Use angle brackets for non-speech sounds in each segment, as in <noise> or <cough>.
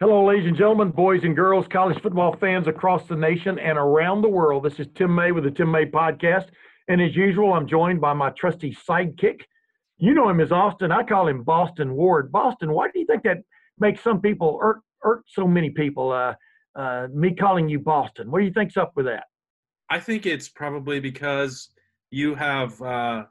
Hello, ladies and gentlemen, boys and girls, college football fans across the nation and around the world. This is Tim May with the Tim May Podcast. And as usual, I'm joined by my trusty sidekick. You know him as Austin. I call him Boston Ward. Boston, why do you think that makes some people irk, irk so many people? Uh, uh, me calling you Boston. What do you think's up with that? I think it's probably because you have uh,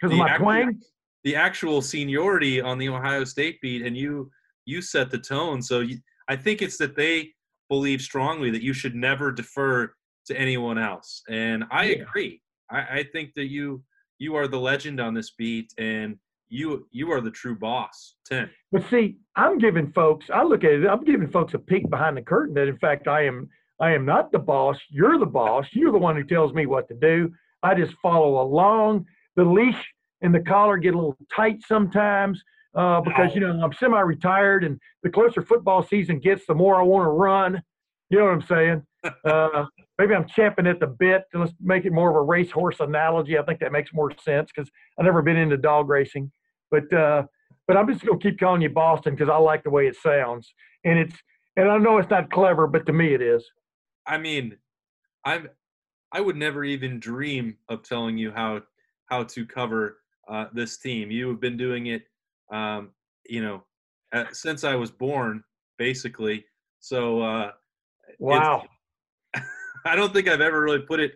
Because of the my act- twang? the actual seniority on the Ohio State beat, and you you set the tone. So you, I think it's that they believe strongly that you should never defer to anyone else, and I Yeah. agree. I, I think that you you are the legend on this beat, and you you are the true boss, Tim. But see, I'm giving folks, I look at it, I'm giving folks a peek behind the curtain that in fact I am I am not the boss. You're the boss. You're the one who tells me what to do. I just follow along. The leash and the collar get a little tight sometimes uh, because you know I'm semi-retired, and the closer football season gets, the more I want to run. You know what I'm saying? <laughs> Uh, maybe I'm champing at the bit. Let's make it more of a racehorse analogy. I think that makes more sense because I've never been into dog racing. But uh, but I'm just gonna keep calling you Boston because I like the way it sounds, and it's and I know it's not clever, but to me it is. I mean, I'm I would never even dream of telling you how how to cover uh, this team. You have been doing it, um, you know, uh, since I was born, basically. So uh, Wow. <laughs> I don't think I've ever really put it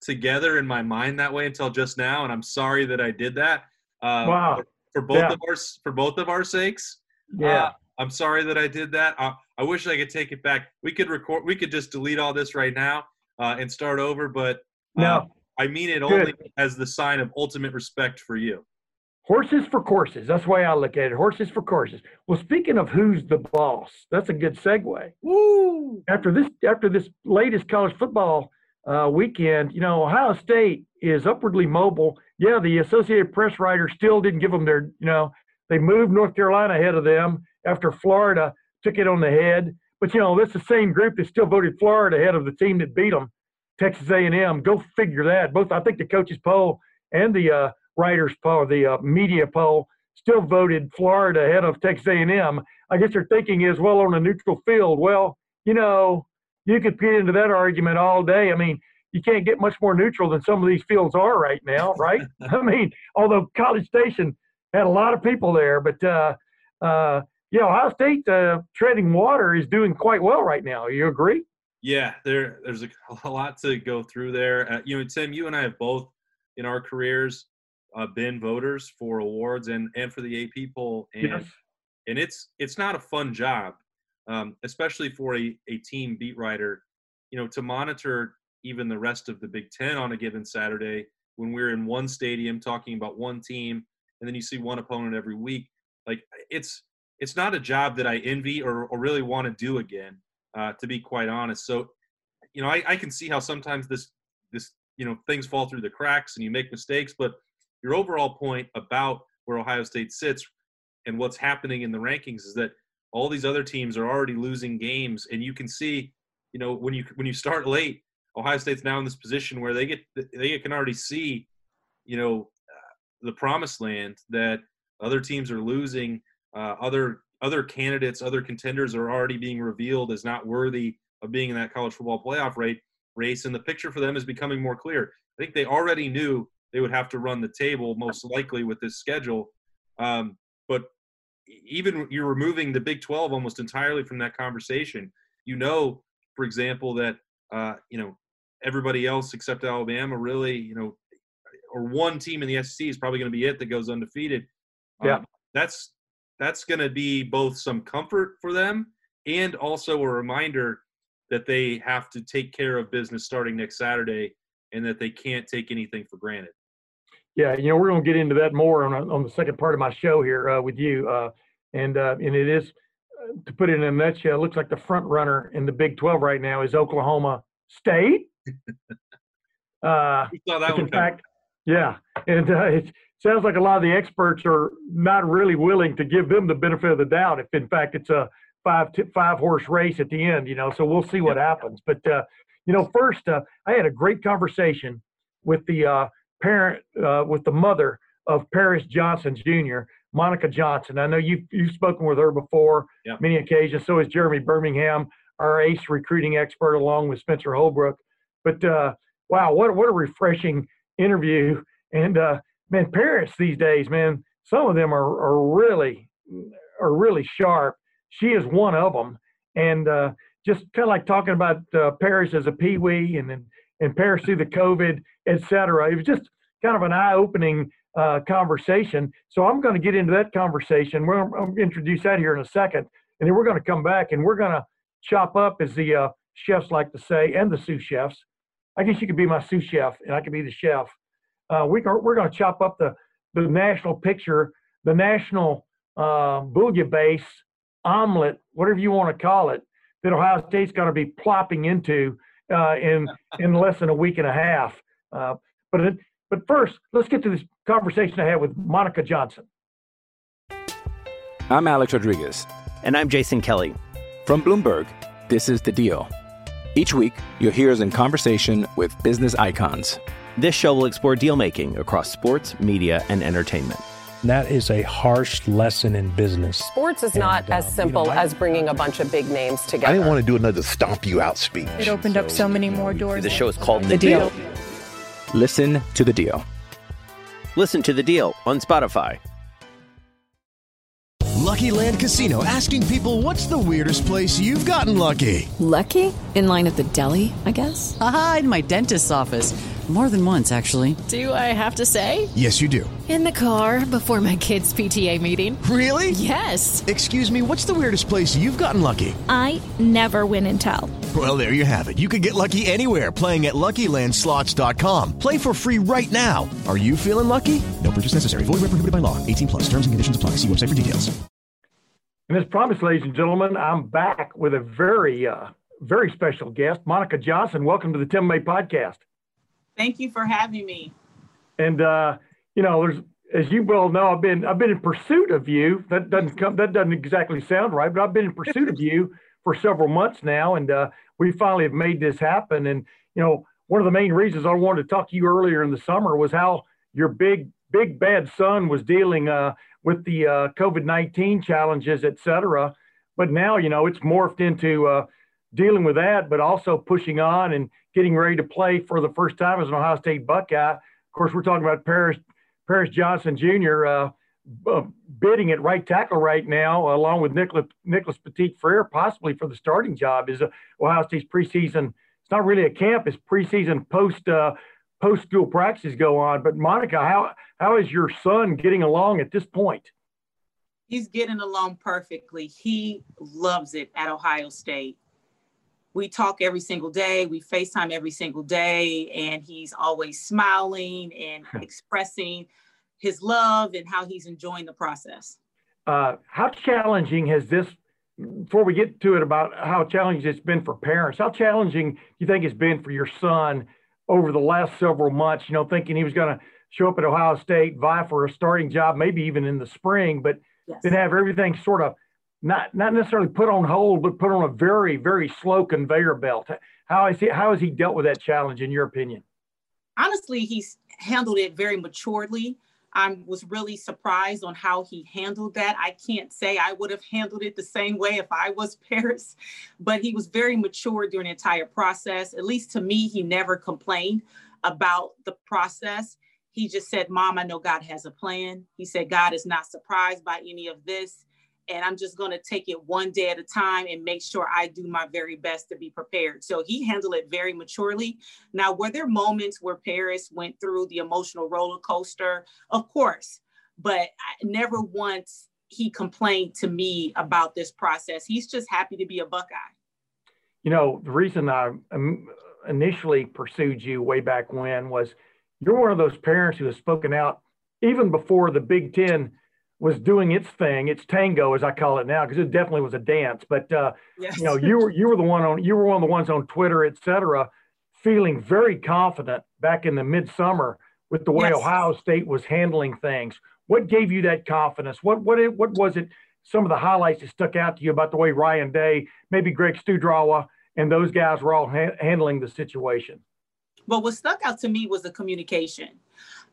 together in my mind that way until just now, and I'm sorry that I did that. Uh, Wow. For, both Yeah. of our for both of our sakes. Yeah. Uh, I'm sorry that I did that. I, I wish I could take it back. We could record. We could just delete all this right now uh, and start over. But uh, No. I mean it Good. only as the sign of ultimate respect for you. Horses for courses. That's the way I look at it. Horses for courses. Well, speaking of who's the boss, that's a good segue. Woo! After this, after this latest college football uh, weekend, you know, Ohio State is upwardly mobile. Yeah, the Associated Press writers still didn't give them their, you know, they moved North Carolina ahead of them after Florida took it on the head. But you know, that's the same group that still voted Florida ahead of the team that beat them, Texas A&M. Go figure that. Both, I think, the coaches poll and the uh, writers poll, the uh, media poll, still voted Florida ahead of Texas A&M. I guess their thinking is, well, on a neutral field, well, you know, you could get into that argument all day. I mean, you can't get much more neutral than some of these fields are right now, right? <laughs> I mean, although College Station had a lot of people there, but uh, uh, yeah, Ohio State uh, treading water is doing quite well right now. You agree? Yeah, there there's a, <laughs> a lot to go through there. Uh, you know, Tim, you and I have both in our careers uh, been voters for awards and and for the AP poll, and Yes. and it's it's not a fun job, um, especially for a, a team beat writer. You know, to monitor even the rest of the Big Ten on a given Saturday when we're in one stadium talking about one team, and then you see one opponent every week. Like it's it's not a job that I envy or, or really want to do again, uh, to be quite honest. So, you know, I, I can see how sometimes this this you know things fall through the cracks and you make mistakes, but your overall point about where Ohio State sits and what's happening in the rankings is that all these other teams are already losing games, and you can see, you know, when you when you start late, Ohio State's now in this position where they get they can already see, you know, uh, the promised land that other teams are losing. Uh, other other candidates, other contenders are already being revealed as not worthy of being in that college football playoff rate race, and the picture for them is becoming more clear. I think they already knew they would have to run the table most likely with this schedule, um, but even you're removing the Big 12 almost entirely from that conversation. You know, for example, that uh, you know everybody else except Alabama really, you know, or one team in the SEC is probably going to be it that goes undefeated. Yeah. Um, that's that's going to be both some comfort for them and also a reminder that they have to take care of business starting next Saturday and that they can't take anything for granted. Yeah, you know, we're going to get into that more on, on the second part of my show here uh, with you. Uh, and uh, and it is to put it in a nutshell, it looks like the front runner in the Big 12 right now is Oklahoma State. <laughs> Uh, We saw that in one fact, yeah, and uh, it sounds like a lot of the experts are not really willing to give them the benefit of the doubt. If in fact it's a five t- five horse race at the end, you know, so we'll see what happens. But uh, you know, first uh, I had a great conversation with the uh, parent, uh, with the mother of Paris Johnson Jr., Monica Johnson. I know you've you've spoken with her before Yeah. many occasions. So is Jeremy Birmingham, our ace recruiting expert, along with Spencer Holbrook. But uh, wow, what what a refreshing interview! And uh, man, parents these days, man, some of them are are really are really sharp. She is one of them, and uh, just kind of like talking about uh, Paris as a peewee, and then and Paris through the COVID, et cetera. It was just kind of an eye-opening uh, conversation. So I'm going to get into that conversation. We're going to introduce that here in a second, and then we're going to come back and we're going to chop up, as the uh, chefs like to say, and the sous chefs. I guess you could be my sous chef, and I could be the chef. Uh, we are, we're going to chop up the the national picture, the national uh, base omelet, whatever you want to call it, that Ohio State's going to be plopping into uh, in in less than a week and a half. Uh, but it, but first, let's get to this conversation I had with Monica Johnson. I'm Alex Rodriguez. And I'm Jason Kelly. From Bloomberg, this is The Deal. Each week, you'll hear us in conversation with business icons. This show will explore deal making across sports, media, and entertainment. That is a harsh lesson in business. Sports is not And, uh, as you simple know, I- as bringing a bunch of big names together. I didn't want to do another stomp you out speech. It opened up so many more doors. The show is called The The Deal. Deal. Listen to The Deal. Listen to The Deal on Spotify. Lucky Land Casino asking people what's the weirdest place you've gotten lucky? Lucky? In line at the deli, I guess? Aha, in my dentist's office. More than once, actually. Do I have to say? Yes, you do. In the car before my kids' PTA meeting. Really? Yes. Excuse me, what's the weirdest place you've gotten lucky? I never win and tell. Well, there you have it. You can get lucky anywhere playing at LuckyLandSlots.com. Play for free right now. Are you feeling lucky? No purchase necessary. Void where prohibited by law. 18 plus. Terms and conditions apply. See website for details. And as promised, ladies and gentlemen, I'm back with a very, uh, very special guest, Monica Johnson. Welcome to the Tim May podcast. Thank you for having me. And uh, you know, there's as you well know, I've been I've been in pursuit of you. That doesn't come that doesn't exactly sound right, but I've been in pursuit of you for several months now, and uh, we finally have made this happen. And you know, one of the main reasons I wanted to talk to you earlier in the summer was how your big big bad son was dealing uh, with the uh, COVID nineteen challenges, et cetera. But now you know it's morphed into uh, dealing with that, but also pushing on and getting ready to play for the first time as an Ohio State Buckeye. Of course, we're talking about Paris Paris Johnson Jr. Uh, uh, bidding at right tackle right now, along with Nicholas Nicholas Petit Frere, possibly for the starting job. Is uh, Ohio State's preseason? It's not really a camp; it's preseason post uh, post school practices go on. But Monica, how how is your son getting along at this point? He's getting along perfectly. He loves it at Ohio State. We talk every single day. We FaceTime every single day, and he's always smiling and expressing his love and how he's enjoying the process. Uh, how challenging has this? Before we get to it about how challenging it's been for parents, how challenging do you think it's been for your son over the last several months? You know, thinking he was going to show up at Ohio State, vie for a starting job, maybe even in the spring, but Yes. then have everything sort of not not necessarily put on hold, but put on a very very slow conveyor belt. How is he how has he dealt with that challenge in your opinion? honestly, he's handled it very maturely. I was really surprised on how he handled that. I can't say I would have handled it the same way if I was <laughs> Paris, but he was very mature during the entire process. At least to me, he never complained about the process. He just said, Mom, I know God has a plan. He said, God is not surprised by any of this. And I'm just going to take it one day at a time and make sure I do my very best to be prepared. So he handled it very maturely. Now, were there moments where Paris went through the emotional roller coaster? Of course, but never once he complained to me about this process. He's just happy to be a Buckeye. You know, the reason I um, initially pursued you way back when was you're one of those parents who has spoken out even before the Big Ten was doing its thing, its tango as I call it now, because it definitely was a dance. But uh, yes. you know, you were you were the one on you were one of the ones on Twitter, et cetera, feeling very confident back in the midsummer with the way yes. Ohio State was handling things. What gave you that confidence? What what it, what was it? Some of the highlights that stuck out to you about the way Ryan Day, maybe Greg Studrawa, and those guys were all ha- handling the situation. Well, what stuck out to me was the communication.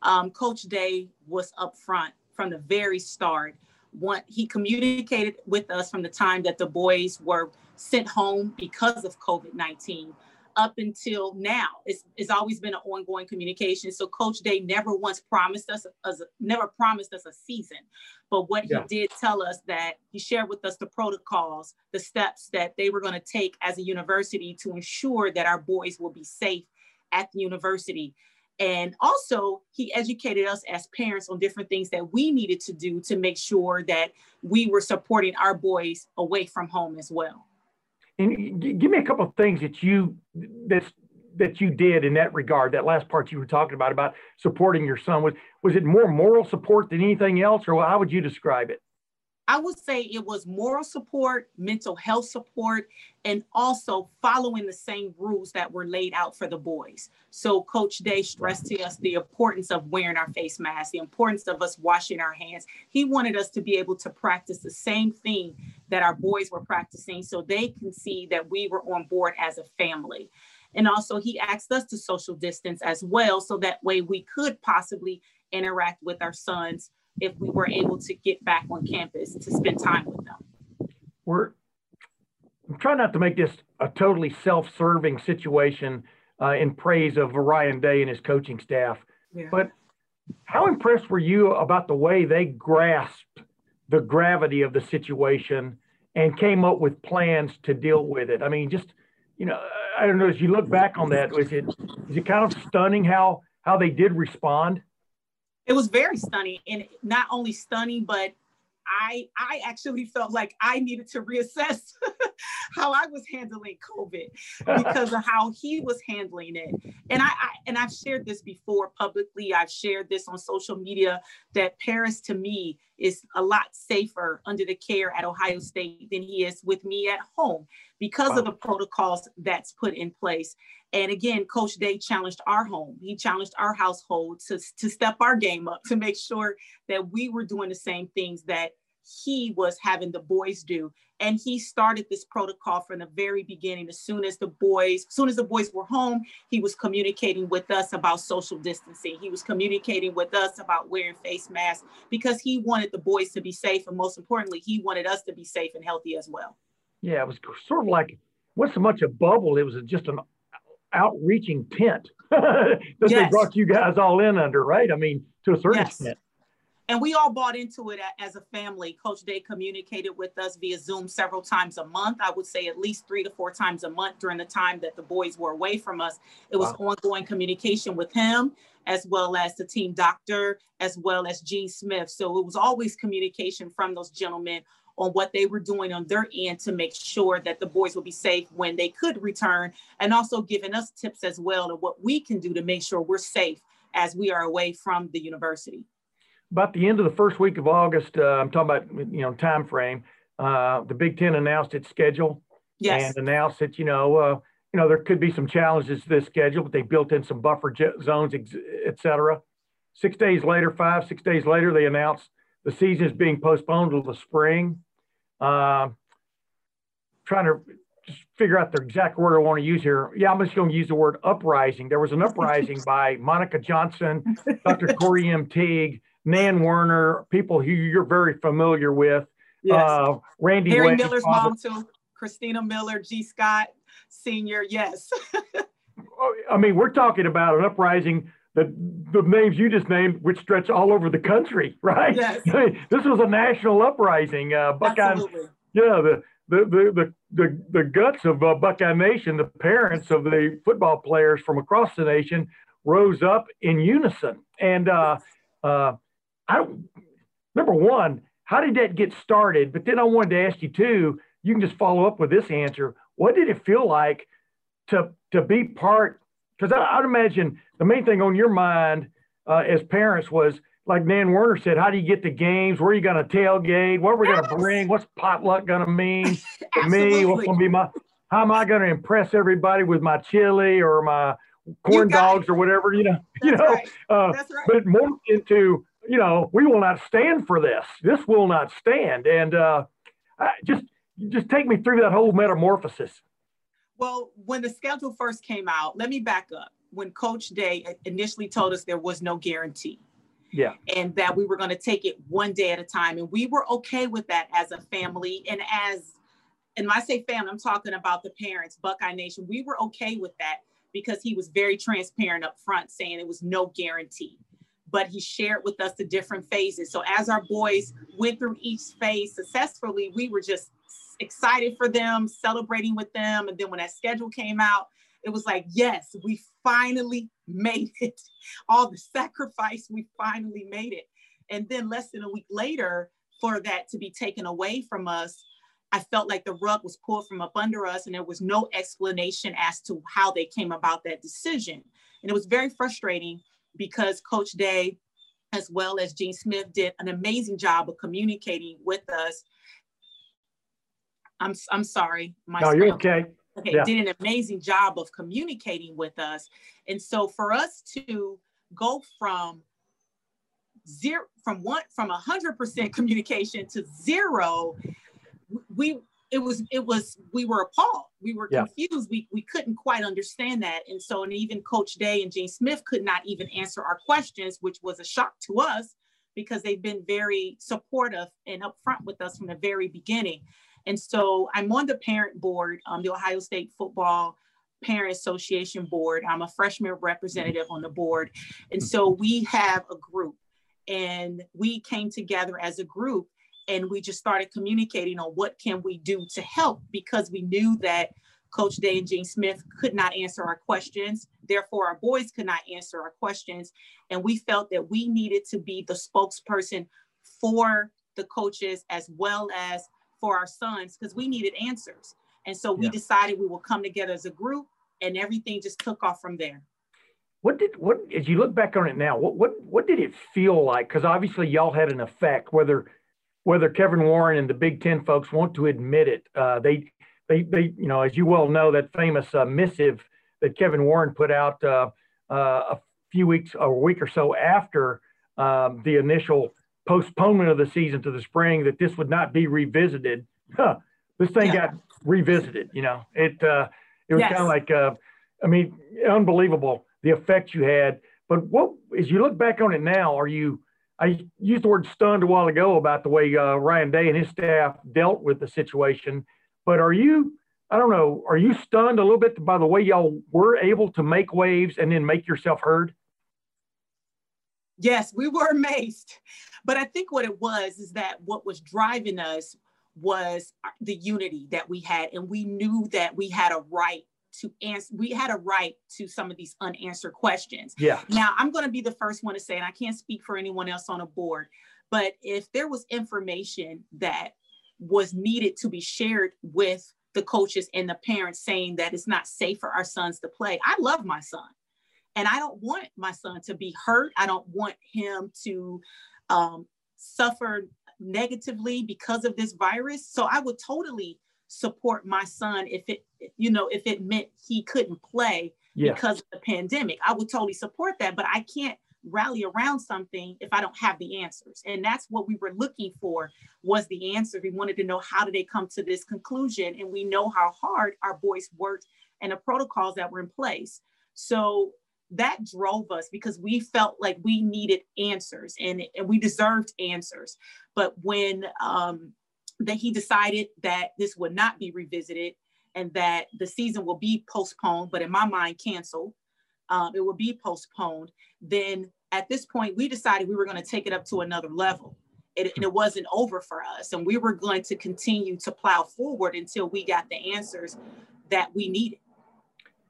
Um, Coach Day was upfront from the very start. One, he communicated with us from the time that the boys were sent home because of COVID 19 up until now. It's, it's always been an ongoing communication. So Coach Day never once promised us, a, never promised us a season. But what yeah. he did tell us that he shared with us the protocols, the steps that they were going to take as a university to ensure that our boys will be safe at the university. And also, he educated us as parents on different things that we needed to do to make sure that we were supporting our boys away from home as well. And give me a couple of things that you that that you did in that regard. That last part you were talking about about supporting your son was was it more moral support than anything else, or how would you describe it? I would say it was moral support, mental health support, and also following the same rules that were laid out for the boys. So, Coach Day stressed to us the importance of wearing our face masks, the importance of us washing our hands. He wanted us to be able to practice the same thing that our boys were practicing so they can see that we were on board as a family. And also, he asked us to social distance as well, so that way we could possibly interact with our sons if we were able to get back on campus to spend time with them. We're I'm trying not to make this a totally self-serving situation uh, in praise of Ryan Day and his coaching staff, yeah. but how impressed were you about the way they grasped the gravity of the situation and came up with plans to deal with it? I mean, just you know, I don't know. As you look back on that, was it is it kind of stunning how how they did respond? It was very stunning and not only stunning but I I actually felt like I needed to reassess <laughs> how I was handling COVID because of how he was handling it. And I, I, and I've shared this before publicly. I've shared this on social media that Paris to me is a lot safer under the care at Ohio State than he is with me at home because wow. of the protocols that's put in place. And again, Coach Day challenged our home. He challenged our household to, to step our game up to make sure that we were doing the same things that he was having the boys do. And he started this protocol from the very beginning. As soon as the boys, as soon as the boys were home, he was communicating with us about social distancing. He was communicating with us about wearing face masks because he wanted the boys to be safe. And most importantly, he wanted us to be safe and healthy as well. Yeah, it was sort of like, wasn't so much a bubble, it was just an outreaching tent <laughs> that yes. they brought you guys all in under, right? I mean, to a certain yes. extent. And we all bought into it as a family. Coach Day communicated with us via Zoom several times a month. I would say at least three to four times a month during the time that the boys were away from us. It was wow. ongoing communication with him, as well as the team doctor, as well as Gene Smith. So it was always communication from those gentlemen on what they were doing on their end to make sure that the boys would be safe when they could return, and also giving us tips as well of what we can do to make sure we're safe as we are away from the university. About the end of the first week of August, uh, I'm talking about you know time frame. Uh, the Big Ten announced its schedule yes. and announced that you know uh, you know there could be some challenges to this schedule, but they built in some buffer zones, et cetera. Six days later, five six days later, they announced the season is being postponed to the spring. Uh, trying to just figure out the exact word I want to use here. Yeah, I'm just going to use the word uprising. There was an uprising <laughs> by Monica Johnson, Dr. Corey M. Teague, Nan Werner, people who you're very familiar with. Yes. Uh, Randy Harry Miller's mom too. Christina Miller, G. Scott Senior. Yes. <laughs> Oh, I mean, we're talking about an uprising that the names you just named, which stretch all over the country, <laughs> right? Yes. <laughs> this was a national uprising. Uh, Buckeye, Absolutely. yeah, the, the, the, the, the, the guts of uh, Buckeye Nation, the parents of the football players from across the nation rose up in unison. And uh, uh, I don't, number one, how did that get started? But then I wanted to ask you too, you can just follow up with this answer. What did it feel like to, to be part because I'd imagine the main thing on your mind uh, as parents was like Nan Werner said, how do you get to games? Where are you going to tailgate? What are we Yes. going to bring? What's potluck going to mean <laughs> to me? What's going to be my? How am I going to impress everybody with my chili or my corn dogs or whatever? You know, <laughs> you know. right. Uh, That's right. But more into, you know, we will not stand for this. This will not stand. And uh, just, just take me through that whole metamorphosis. Well, when the schedule first came out, let me back up. When Coach Day initially told us there was no guarantee Yeah. and that we were going to take it one day at a time, and we were okay with that as a family and as and when I say family, I'm talking about the parents, Buckeye Nation. We were okay with that because he was very transparent up front, saying it was no guarantee. But he shared with us the different phases. So as our boys went through each phase successfully, we were just excited for them, celebrating with them. And then when that schedule came out, it was like, yes, we finally <laughs> made it. All the sacrifice, we finally made it. And then less than a week later, for that to be taken away from us, I felt like the rug was pulled from up under us, and there was no explanation as to how they came about that decision. And it was very frustrating because Coach Day, as well as Gene Smith, did an amazing job of communicating with us. I'm, I'm sorry. My No, you're okay. Okay, Yeah. did an amazing job of communicating with us. And so for us to go from zero, from one, from a hundred percent <laughs> communication to zero, we, it was, it was, we were appalled. We were Yeah. confused. We, we couldn't quite understand that. And so, and even Coach Day and Gene Smith could not even answer our questions, which was a shock to us because they've been very supportive and upfront with us from the very beginning. And so I'm on the parent board, um, the Ohio State Football Parent Association board. I'm a freshman representative on the board. And so we have a group and we came together as a group and we just started communicating on what can we do to help because we knew that Coach Day and Gene Smith could not answer our questions. Therefore, our boys could not answer our questions. And we felt that we needed to be the spokesperson for the coaches as well as for our sons because we needed answers. And so we Yeah. decided we will come together as a group and everything just took off from there. What did what as you look back on it now? What what what did it feel like? Because obviously y'all had an effect. Whether whether Kevin Warren and the Big Ten folks want to admit it, uh, they they they you know as you well know that famous uh, missive that Kevin Warren put out uh, uh, a few weeks or a week or so after um, the initial postponement of the season to the spring that this would not be revisited. Huh, this thing Yeah. got revisited. You know it uh, it was Yes. kind of like uh, I mean unbelievable the effect you had. But what, as you look back on it now, are you? I used the word stunned a while ago about the way uh, Ryan Day and his staff dealt with the situation. But are you? I don't know. Are you stunned a little bit by the way y'all were able to make waves and then make yourself heard? Yes, we were amazed. But I think what it was is that what was driving us was the unity that we had. And we knew that we had a right to answer, we had a right to some of these unanswered questions. Yeah. Now, I'm going to be the first one to say, and I can't speak for anyone else on a board, but if there was information that was needed to be shared with the coaches and the parents saying that it's not safe for our sons to play, I love my son. And I don't want my son to be hurt. I don't want him to um, suffer negatively because of this virus. So I would totally support my son if it, you know, if it meant he couldn't play Yeah. because of the pandemic. I would totally support that, but I can't rally around something if I don't have the answers. And that's what we were looking for was the answer. We wanted to know how did they come to this conclusion? And we know how hard our boys worked and the protocols that were in place. So that drove us because we felt like we needed answers and, and we deserved answers. But when um, that he decided that this would not be revisited and that the season will be postponed, but in my mind, canceled, um, it will be postponed, then at this point, we decided we were going to take it up to another level. It, and it wasn't over for us. And we were going to continue to plow forward until we got the answers that we needed.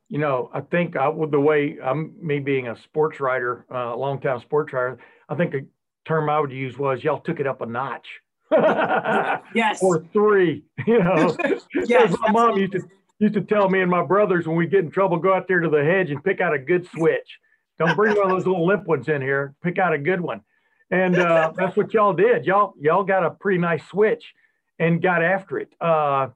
You know, I think I, with the way I'm, me being a sports writer, uh, a longtime sports writer, I think the term I would use was y'all took it up a notch. <laughs> Yes. or three, <laughs> you know. <laughs> Yes, my mom used to used to tell me and my brothers when we get in trouble, go out there to the hedge and pick out a good switch. Don't bring one of those little limp ones in here. Pick out a good one. and uh, that's what y'all did. Y'all y'all got a pretty nice switch and got after it. Uh,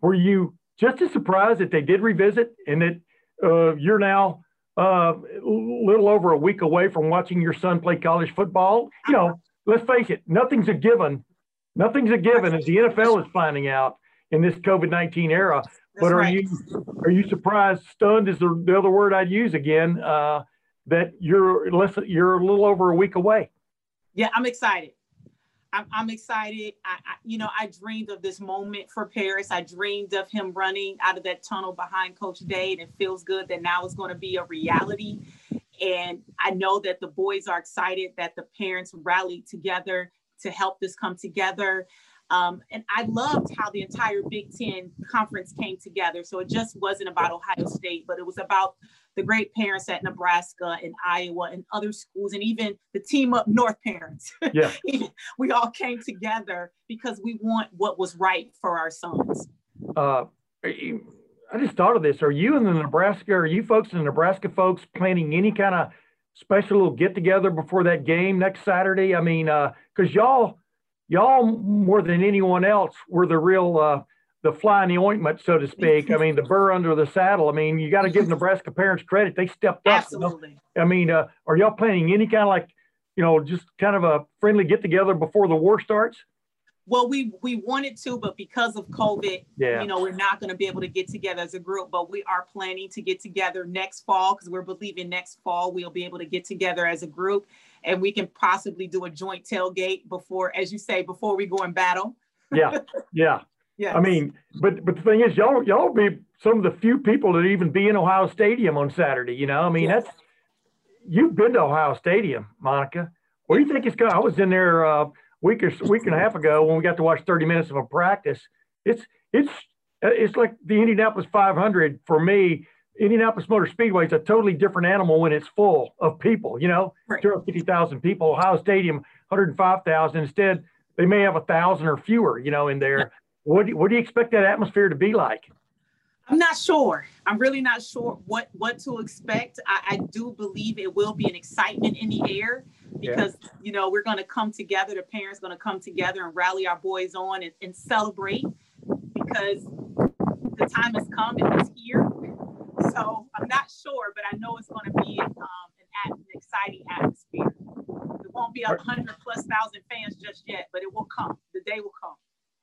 were you just as surprised that they did revisit and that uh, you're now uh, a little over a week away from watching your son play college football? You know, let's face it, nothing's a given. Nothing's a given, as the NFL is finding out in this COVID nineteen era. That's but are right. you are you surprised? Stunned is the, the other word I'd use again. Uh, that you're less you're a little over a week away. Yeah, I'm excited. I'm, I'm excited. I, I, you know, I dreamed of this moment for Paris. I dreamed of him running out of that tunnel behind Coach Day. It feels good that now it's going to be a reality. And I know that the boys are excited that the parents rallied together to help this come together. Um, and I loved how the entire Big Ten conference came together. So it just wasn't about Ohio State, but it was about the great parents at Nebraska and Iowa and other schools, and even the team up north parents. <laughs> Yeah. <laughs> we all came together because we want what was right for our sons. Uh, I just thought of this. Are you in the Nebraska? Are you folks in the Nebraska folks planning any kind of special little get together before that game next Saturday? I mean, because y'all, y'all more than anyone else were the real uh, the fly in the ointment, so to speak. I mean, the burr under the saddle. I mean, you got to give Nebraska parents credit; they stepped up. you know? Absolutely. I mean, uh, are y'all planning any kind of like, you know, just kind of a friendly get together before the war starts? Well, we we wanted to, but because of COVID, Yeah. you know, we're not going to be able to get together as a group. But we are planning to get together next fall because we're believing next fall we'll be able to get together as a group, and we can possibly do a joint tailgate before, as you say, before we go in battle. Yeah, yeah. <laughs> Yeah. I mean, but but the thing is, y'all y'all be some of the few people that even be in Ohio Stadium on Saturday. You know, I mean, Yes. that's you've been to Ohio Stadium, Monica. What do you think it's going? I was in there uh, week or week and a half ago when we got to watch 30 minutes of a practice. It's it's uh, it's like the Indianapolis 500 for me. Indianapolis Motor Speedway is a totally different animal when it's full of people. You know, Right. 250,000 people. Ohio Stadium 105,000. Instead, they may have a thousand or fewer. You know, in there. What do, what do you expect that atmosphere to be like? I'm not sure. I'm really not sure what what to expect. I, I do believe it will be an excitement in the air Yeah. because you know we're going to come together. The parents going to come together and rally our boys on and, and celebrate because the time has come and it's here. So I'm not sure, but I know it's going to be um, an, an exciting atmosphere. It won't be a hundred plus thousand fans just yet, but it will come. The day will come.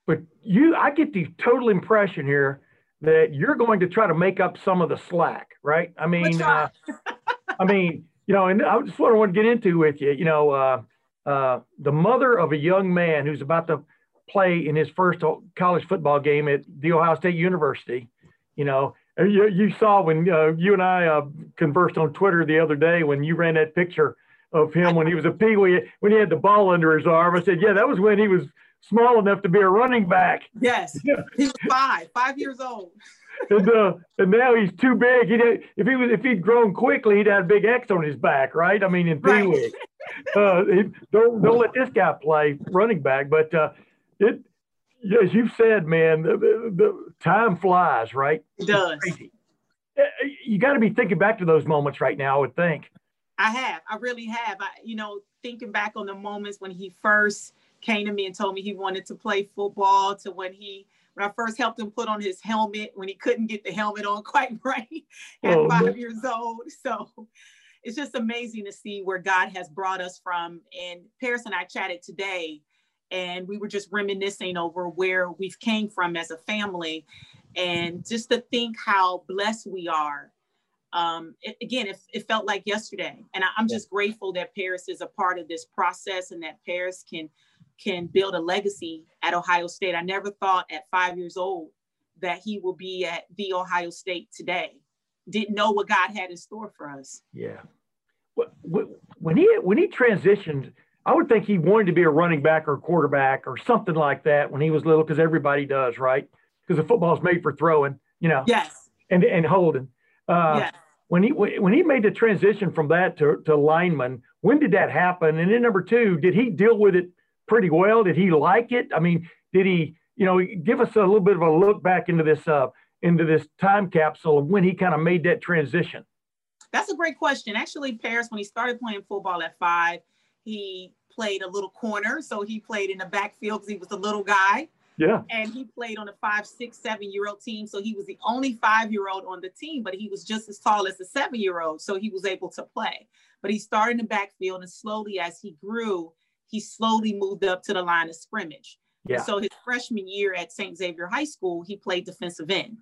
But you, I get the total impression here that you're going to try to make up some of the slack, right? I mean, uh, I mean, you know, and I just what I want to get into with you, you know, uh, uh, the mother of a young man who's about to play in his first college football game at the Ohio State University, you know, you, you saw when uh, you and I uh, conversed on Twitter the other day when you ran that picture of him when he was a peewee, when he had the ball under his arm. I said, yeah, that was when he was small enough to be a running back. Yes, <laughs> he was five, five years old. and, uh, and now he's too big. He if he was if he'd grown quickly, he'd had a big X on his back, right? I mean, in Right. Pee Wee. Uh, don't don't let this guy play running back. But uh, it, as you've said, man, the, the, the time flies, right? It does. Uh, You got to be thinking back to those moments right now. I would think. I have. I really have. I, you know, thinking back on the moments when he first came to me and told me he wanted to play football, to when he when I first helped him put on his helmet when he couldn't get the helmet on <laughs> quite right at Oh, five man. years old. <laughs> So it's just amazing to see where God has brought us from. And Paris and I chatted today, and we were just reminiscing over where we've came from as a family, and just to think how blessed we are um, it, again, it, it felt like yesterday, and I, I'm just grateful that Paris is a part of this process and that Paris can can build a legacy at Ohio State. I never thought at five years old that he will be at the Ohio State today. Didn't know what God had in store for us. Yeah. Wh- wh- When he when he transitioned, I would think he wanted to be a running back or a quarterback or something like that when he was little, because everybody does, right? Because the football's made for throwing, you know, Yes. and and holding. Uh, yes. When he when he made the transition from that to, to lineman, when did that happen? And then number two, did he deal with it pretty well? Did he like it? I mean, did he, you know, give us a little bit of a look back into this uh into this time capsule of when he kind of made that transition? That's a great question. Actually, Paris, when he started playing football at five, He played a little corner, so he played in the backfield because he was a little guy. Yeah. And he played on a five, six, seven year old team. So he was the only five year old on the team, but he was just as tall as a seven year old. So he was able to play. But he started in the backfield and slowly as he grew, he slowly moved up to the line of scrimmage. Yeah. So his freshman year at St. Xavier High School, he played defensive end.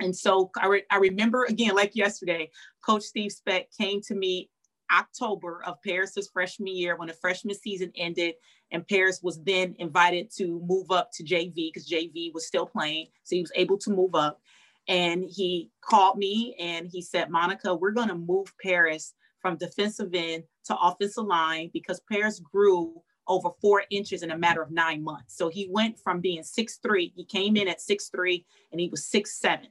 And so I, re- I remember again, like yesterday, Coach Steve Specht came to me October of Paris's freshman year when the freshman season ended, and Paris was then invited to move up to JV because JV was still playing. So he was able to move up. And he called me and he said, Monica, we're going to move Paris from defensive end to offensive line because Paris grew over four inches in a matter of nine months. So he went from being six three. he came in at six three, and he was six seven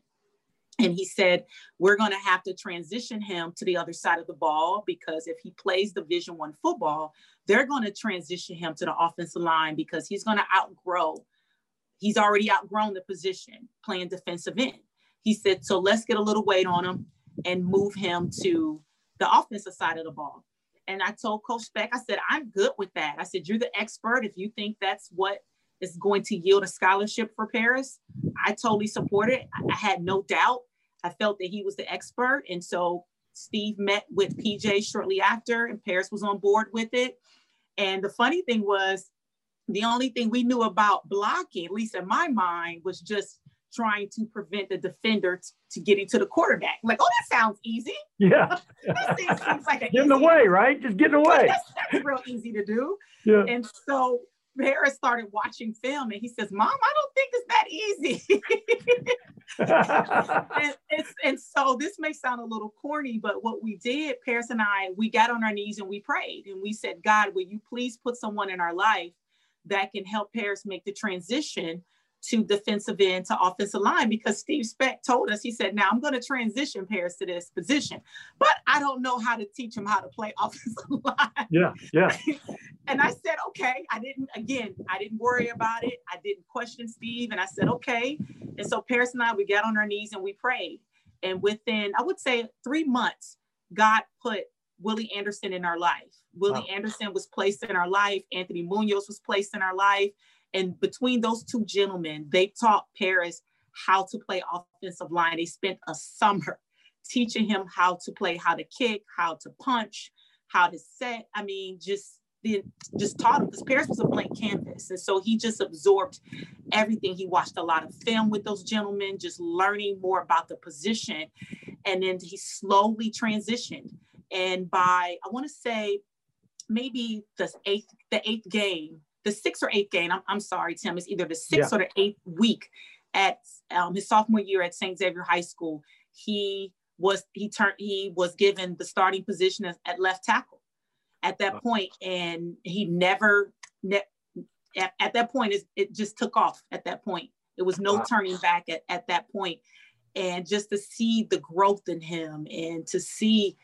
and he said we're going to have to transition him to the other side of the ball because if he plays division one football they're going to transition him to the offensive line because he's going to outgrow he's already outgrown the position playing defensive end he said so let's get a little weight on him and move him to the offensive side of the ball and i told coach Beck, i said i'm good with that i said you're the expert if you think that's what is going to yield a scholarship for Paris. I totally support it. I had no doubt. I felt that he was the expert. And so Steve met with PJ shortly after, and Paris was on board with it. And the funny thing was, the only thing we knew about blocking, at least in my mind, was just trying to prevent the defender t- to getting to the quarterback. Like, oh, that sounds easy. Yeah. <laughs> that seems, seems like getting away, right? Just getting <laughs> away. That's, that's real easy to do. Yeah. And so Paris started watching film and he says, Mom, I don't think it's that easy. <laughs> and, and so this may sound a little corny, but what we did, Paris and I, we got on our knees and we prayed and we said, God, will you please put someone in our life that can help Paris make the transition to defensive end to offensive line because Steve Specht told us, he said, now I'm going to transition Paris to this position, but I don't know how to teach him how to play <laughs> offensive line. Yeah, yeah. <laughs> and I said, okay. I didn't, again, I didn't worry about it. I didn't question Steve. And I said, okay. And so Paris and I, we got on our knees and we prayed. And within, I would say three months, God put Willie Anderson in our life. Willie wow. Anderson was placed in our life. Anthony Munoz was placed in our life. And between those two gentlemen, they taught Paris how to play offensive line. They spent a summer <laughs> teaching him how to play, how to kick, how to punch, how to set. I mean, just just taught him because Paris was a blank canvas. And so he just absorbed everything. He watched a lot of film with those gentlemen, just learning more about the position. And then he slowly transitioned. And by, I want to say, maybe the eighth, the eighth game, the sixth or eighth game. I'm, I'm sorry, Tim. It's either the sixth yeah. or the eighth week at um, his sophomore year at St. Xavier High School. He was he turned he was given the starting position at, at left tackle at that point, and he never ne- at, at, that point it, it just took off. At that point, it was no wow. turning back at, at that point, and just to see the growth in him and to see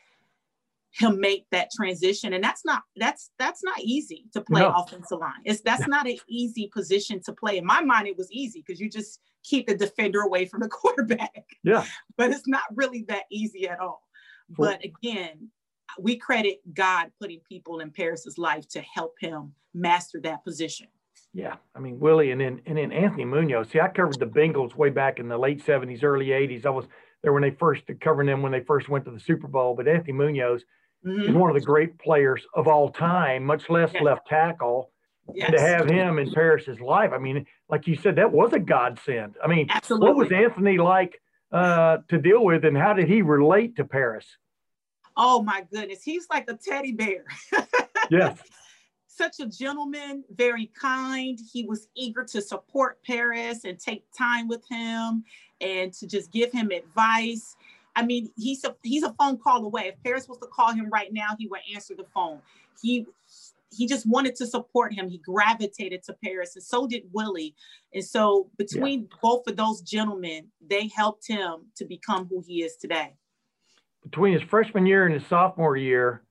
him make that transition. And that's not that's that's not easy to play no. offensive line. It's that's not an easy position to play. In my mind it was easy because you just keep the defender away from the <laughs> quarterback. Yeah. But it's not really that easy at all. For- but again we credit god putting people in paris's life to help him master that position. Yeah, I mean Willie, and then and then Anthony Munoz. See, I covered the Bengals way back in the late '70s, early '80s. I was there when they first covering them when they first went to the Super Bowl. But Anthony Munoz, mm-hmm. one of the great players of all time, much less yes. left tackle. Yes. And to have him in Paris's life, I mean, like you said, that was a godsend. I mean, Absolutely. what was Anthony like uh, to deal with, and how did he relate to Paris? Oh my goodness, he's like a teddy bear. <laughs> yes. Such a gentleman, very kind. He was eager to support Paris and take time with him and to just give him advice. I mean, he's a he's a phone call away. If Paris was to call him right now, he would answer the phone. He he just wanted to support him. He gravitated to Paris, and so did Willie. And so between yeah. both of those gentlemen, they helped him to become who he is today. Between his freshman year and his sophomore year,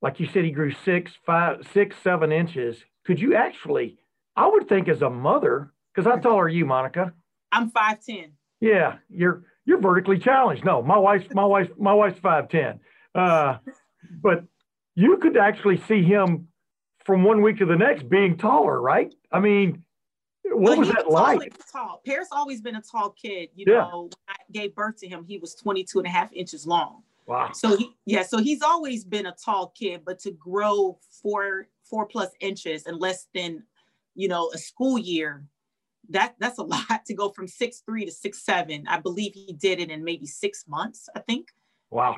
like you said, he grew six, five, six, seven inches. Could you actually? I would think as a mother, because how tall are you, Monica? I'm five ten. Yeah, you're you're vertically challenged. No, my wife's my wife my wife's five ten. Uh, but you could actually see him from one week to the next being taller, right? I mean, what was that was like? Tall. Paris always been a tall kid. You Yeah. know, when I gave birth to him, he was 22 and a half inches long. Wow. So he, yeah, so he's always been a tall kid, but to grow four, four plus inches in less than, you know, a school year, that that's a <laughs> lot to go from six three to six seven. I believe he did it in maybe six months. I think. Wow.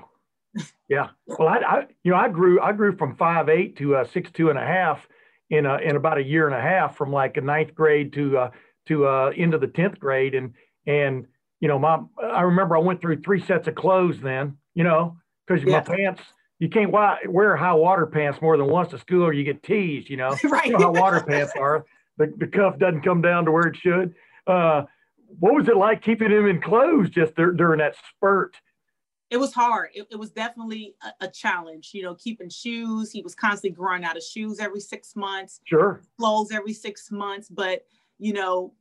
Yeah. Well, I, I you know, I grew I grew from five eight to uh, six two and a half in a, in about a year and a half from like a ninth grade to uh, to uh, into the tenth grade, and and you know, my I remember I went through three sets of clothes then, you know, because Yeah. my pants. You can't wear high water pants more than once to school, or you get teased. You know, <laughs> Right. You know how water pants are. The, the cuff doesn't come down to where it should. Uh, what was it like keeping him in clothes just dur- during that spurt? it was hard. It, it was definitely a, a challenge, you know, keeping shoes. He was constantly growing out of shoes every six months, Sure. clothes every six months. But, you know,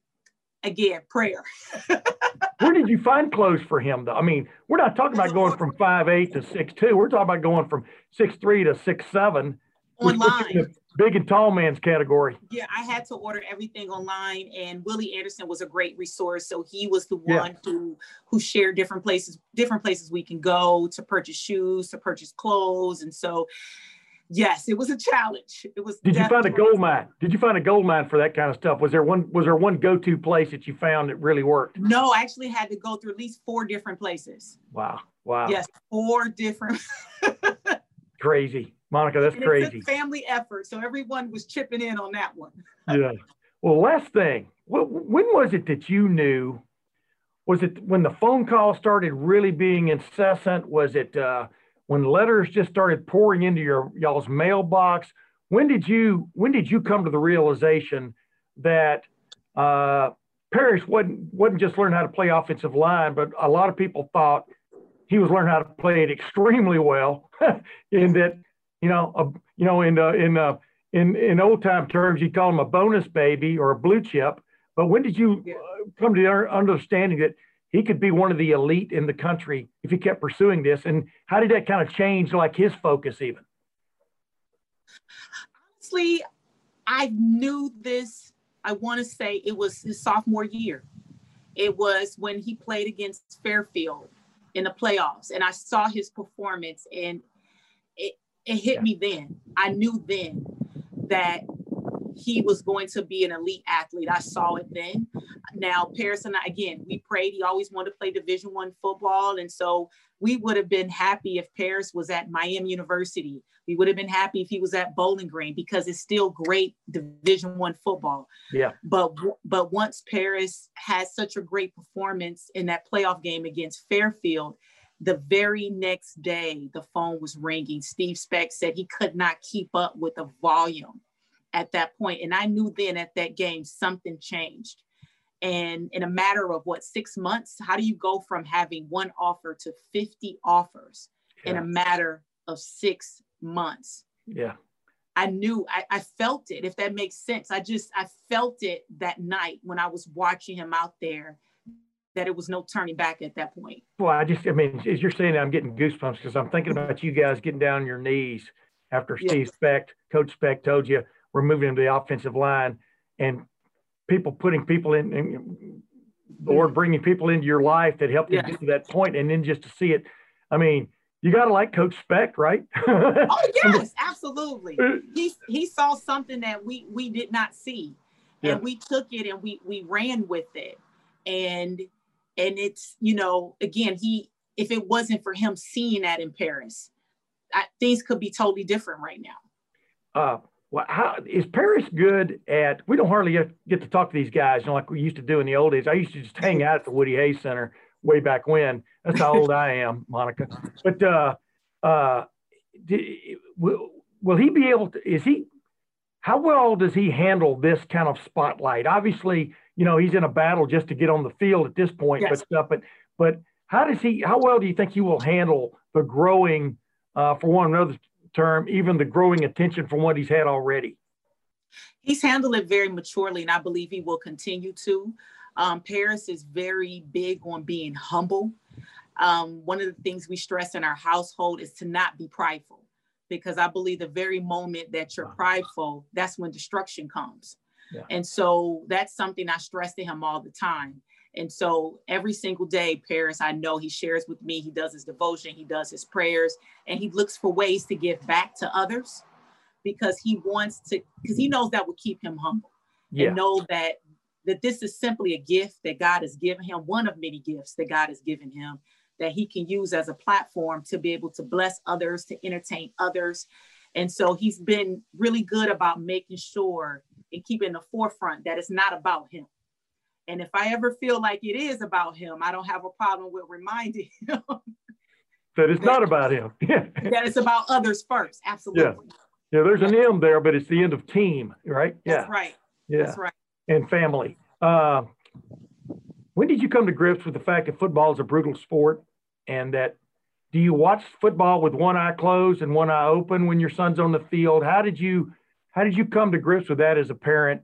again, prayer. <laughs> Where did you find clothes for him, though? I mean, we're not talking about going from five eight to six two. We're talking about going from six three to six seven. Online. Big and tall man's category. Yeah, I had to order everything online, and Willie Anderson was a great resource. So he was the Yeah. one who who shared different places, different places we can go to purchase shoes, to purchase clothes, and so yes, it was a challenge. It was. Did you find a gold mine? Did you find a gold mine for that kind of stuff? Was there one? Was there one go to place that you found that really worked? No, I actually had to go through at least four different places. Wow, wow, Yes, four different. <laughs> crazy, Monica. That's crazy. a family effort, so everyone was chipping in on that one. <laughs> yeah. Well, last thing, when was it that you knew? Was it when the phone call started really being incessant? Was it uh, when letters just started pouring into your y'all's mailbox? When did you when did you come to the realization that uh, Paris wasn't wasn't just learning how to play offensive line, but a lot of people thought he was learning how to play it extremely well. <laughs> in that, you know, a, you know, in uh, in uh, in in old time terms, you call him a bonus baby or a blue chip. But when did you uh, come to the understanding that he could be one of the elite in the country if he kept pursuing this? And how did that kind of change, like his focus, even? Honestly, I knew this. I want to say it was his sophomore year. It was when he played against Fairfield in the playoffs, and I saw his performance, and it it hit me then. I knew then that he was going to be an elite athlete. I saw it then. Now, Paris and I, again, we prayed. He always wanted to play Division One football, and so we would have been happy if Paris was at Miami University. We would have been happy if he was at Bowling Green because it's still great Division One football. Yeah. But but once Paris had such a great performance in that playoff game against Fairfield, the very next day the phone was ringing. Steve Specht said he could not keep up with the volume at that point, and I knew then at that game something changed. And in a matter of what six months, how do you go from having one offer to 50 offers in a matter of six months? Yeah. I knew I, I felt it, if that makes sense. I just I felt it that night when I was watching him out there that it was no turning back at that point. Well, I just, I mean, as you're saying, I'm getting goosebumps because I'm thinking about you guys getting down on your knees after Yeah. Steve Specht, Coach Specht told you we're moving him to the offensive line, and people putting people in, and the Lord mm-hmm. bringing people into your life that helped you Yeah. get to that point, and then just to see it. I mean, you got to like Coach Specht, right? <laughs> Oh yes, absolutely. Uh, he he saw something that we we did not see, and we took it and we we ran with it, and and it's you know again he if it wasn't for him seeing that in Paris, I, things could be totally different right now. uh, well, how is Paris good at? We don't hardly get, to talk to these guys, you know, like we used to do in the old days. I used to just hang out at the Woody Hayes Center way back when. That's how old I am, Monica. But uh, uh, will, will he be able to? Is he? How well does he handle this kind of spotlight? Obviously, you know, he's in a battle just to get on the field at this point, Yes. but stuff. But but how does he? How well do you think he will handle the growing, uh, for one another term, even the growing attention from what he's had already? He's handled it very maturely, and I believe he will continue to. Um, Paris is very big on being humble. Um, one of the things we stress in our household is to not be prideful. because I believe the very moment that you're prideful, that's when destruction comes. Yeah. And so that's something I stress to him all the time. And so every single day, Paris, I know he shares with me, he does his devotion, he does his prayers, and he looks for ways to give back to others because he wants to, because he knows that will keep him humble. Yeah. And know that that this is simply a gift that God has given him, one of many gifts that God has given him that he can use as a platform to be able to bless others, to entertain others. And so he's been really good about making sure and keep in the forefront that it's not about him. And if I ever feel like it is about him, I don't have a problem with reminding <laughs> him that it's not about him. <laughs> that it's about others first. Absolutely. Yeah. Yeah, there's an M there, but it's the end of team, right? Yeah. That's right. Yeah. That's right. And family. Uh, when did you come to grips with the fact that football is a brutal sport and that do you watch football with one eye closed and one eye open when your son's on the field? How did you how did you come to grips with that as a parent?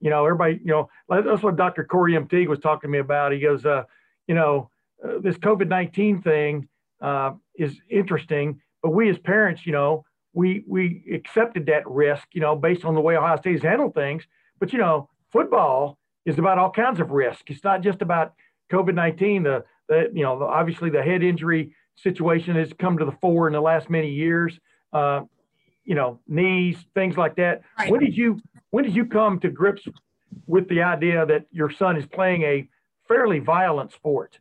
You know, everybody, you know, that's what Dr. Corey M. Teague was talking to me about. He goes, uh, you know, uh, this COVID 19 thing uh, is interesting, but we as parents, you know, we we accepted that risk, you know, based on the way Ohio State has handled things. But you know, football is about all kinds of risk. It's not just about COVID nineteen. The the you know, obviously the head injury situation has come to the fore in the last many years. Uh, you know, knees, things like that. Right. When did you when did you come to grips with the idea that your son is playing a fairly violent sport?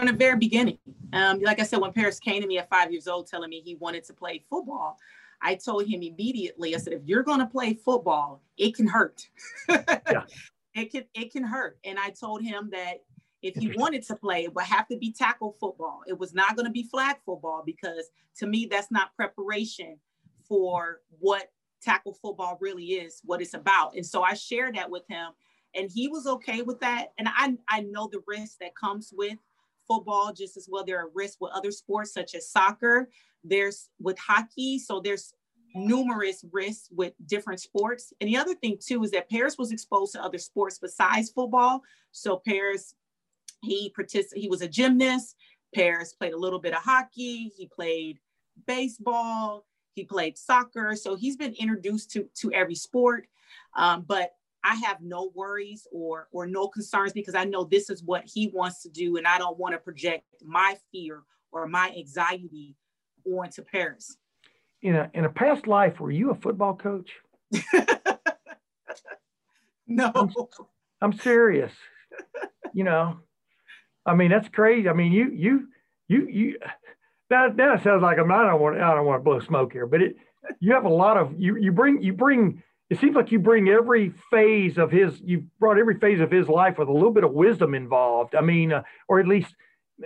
from the very beginning. Um, like I said, when Paris came to me at five years old telling me he wanted to play football, I told him immediately, I said, if you're going to play football, it can hurt. Yeah. <laughs> It can, it can hurt. And I told him that if he wanted to play, it would have to be tackle football. It was not going to be flag football because to me, that's not preparation for what tackle football really is, what it's about. And so I shared that with him and he was okay with that. And I, I know the risk that comes with football just as well. There are risks with other sports such as soccer. There's with hockey. So there's numerous risks with different sports. And the other thing too is that Paris was exposed to other sports besides football. So Paris, he participated, he was a gymnast. Paris played a little bit of hockey. He played baseball. He played soccer. So he's been introduced to, to every sport. Um, but I have no worries or or no concerns because I know this is what he wants to do, and I don't want to project my fear or my anxiety onto Paris. In a in a past life, were you a football coach? <laughs> no, I'm, I'm serious. you know, I mean that's crazy. I mean you you you you. That that sounds like I'm. I don't want. I don't want to blow smoke here, but it. You have a lot of you. You bring you bring it seems like you bring every phase of his you brought every phase of his life with a little bit of wisdom involved i mean uh, or at least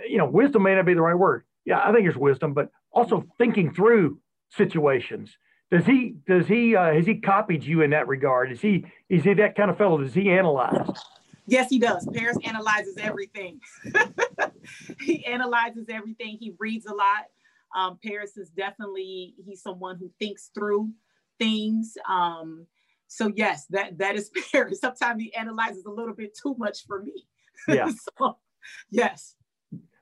you know wisdom may not be the right word yeah i think it's wisdom but also thinking through situations does he does he uh, has he copied you in that regard is he is he that kind of fellow does he analyze yes he does paris analyzes everything <laughs> he analyzes everything he reads a lot um, paris is definitely he's someone who thinks through things um, so yes, that that is <laughs> Paris. Sometimes he analyzes a little bit too much for me. Yeah. <laughs> so, yes.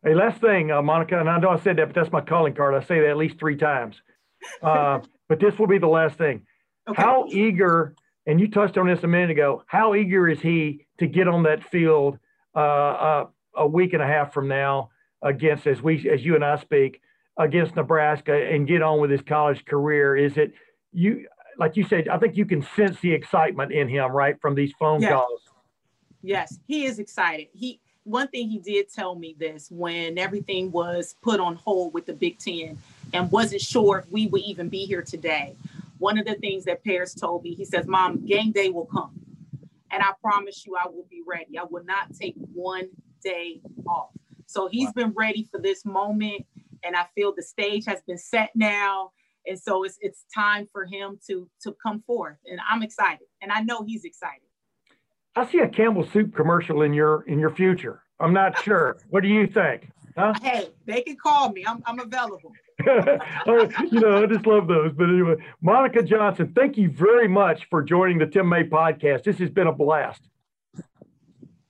Hey, last thing, uh, Monica, and I know I said that, but that's my calling card. I say that at least three times. Uh, but this will be the last thing. Okay. How eager, and you touched on this a minute ago, how eager is he to get on that field uh, uh, a week and a half from now against, as we, as you and I speak, against Nebraska and get on with his college career? Is it you? like you said, I think you can sense the excitement in him, right, from these phone yes. calls. Yes, he is excited. He one thing he did tell me this when everything was put on hold with the Big Ten and wasn't sure if we would even be here today. One of the things that Paris told me, he says, Mom, game day will come. And I promise you I will be ready. I will not take one day off. So he's wow. been ready for this moment. And I feel the stage has been set now and so it's it's time for him to to come forth and i'm excited and i know he's excited i see a campbell soup commercial in your in your future i'm not sure what do you think huh? hey they can call me i'm, I'm available <laughs> you know i just love those but anyway monica johnson thank you very much for joining the tim may podcast. This has been a blast.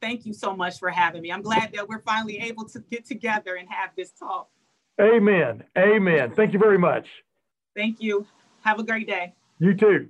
Thank you so much for having me. I'm glad that we're finally able to get together and have this talk. Amen. Amen. Thank you very much. Thank you. Have a great day. You too.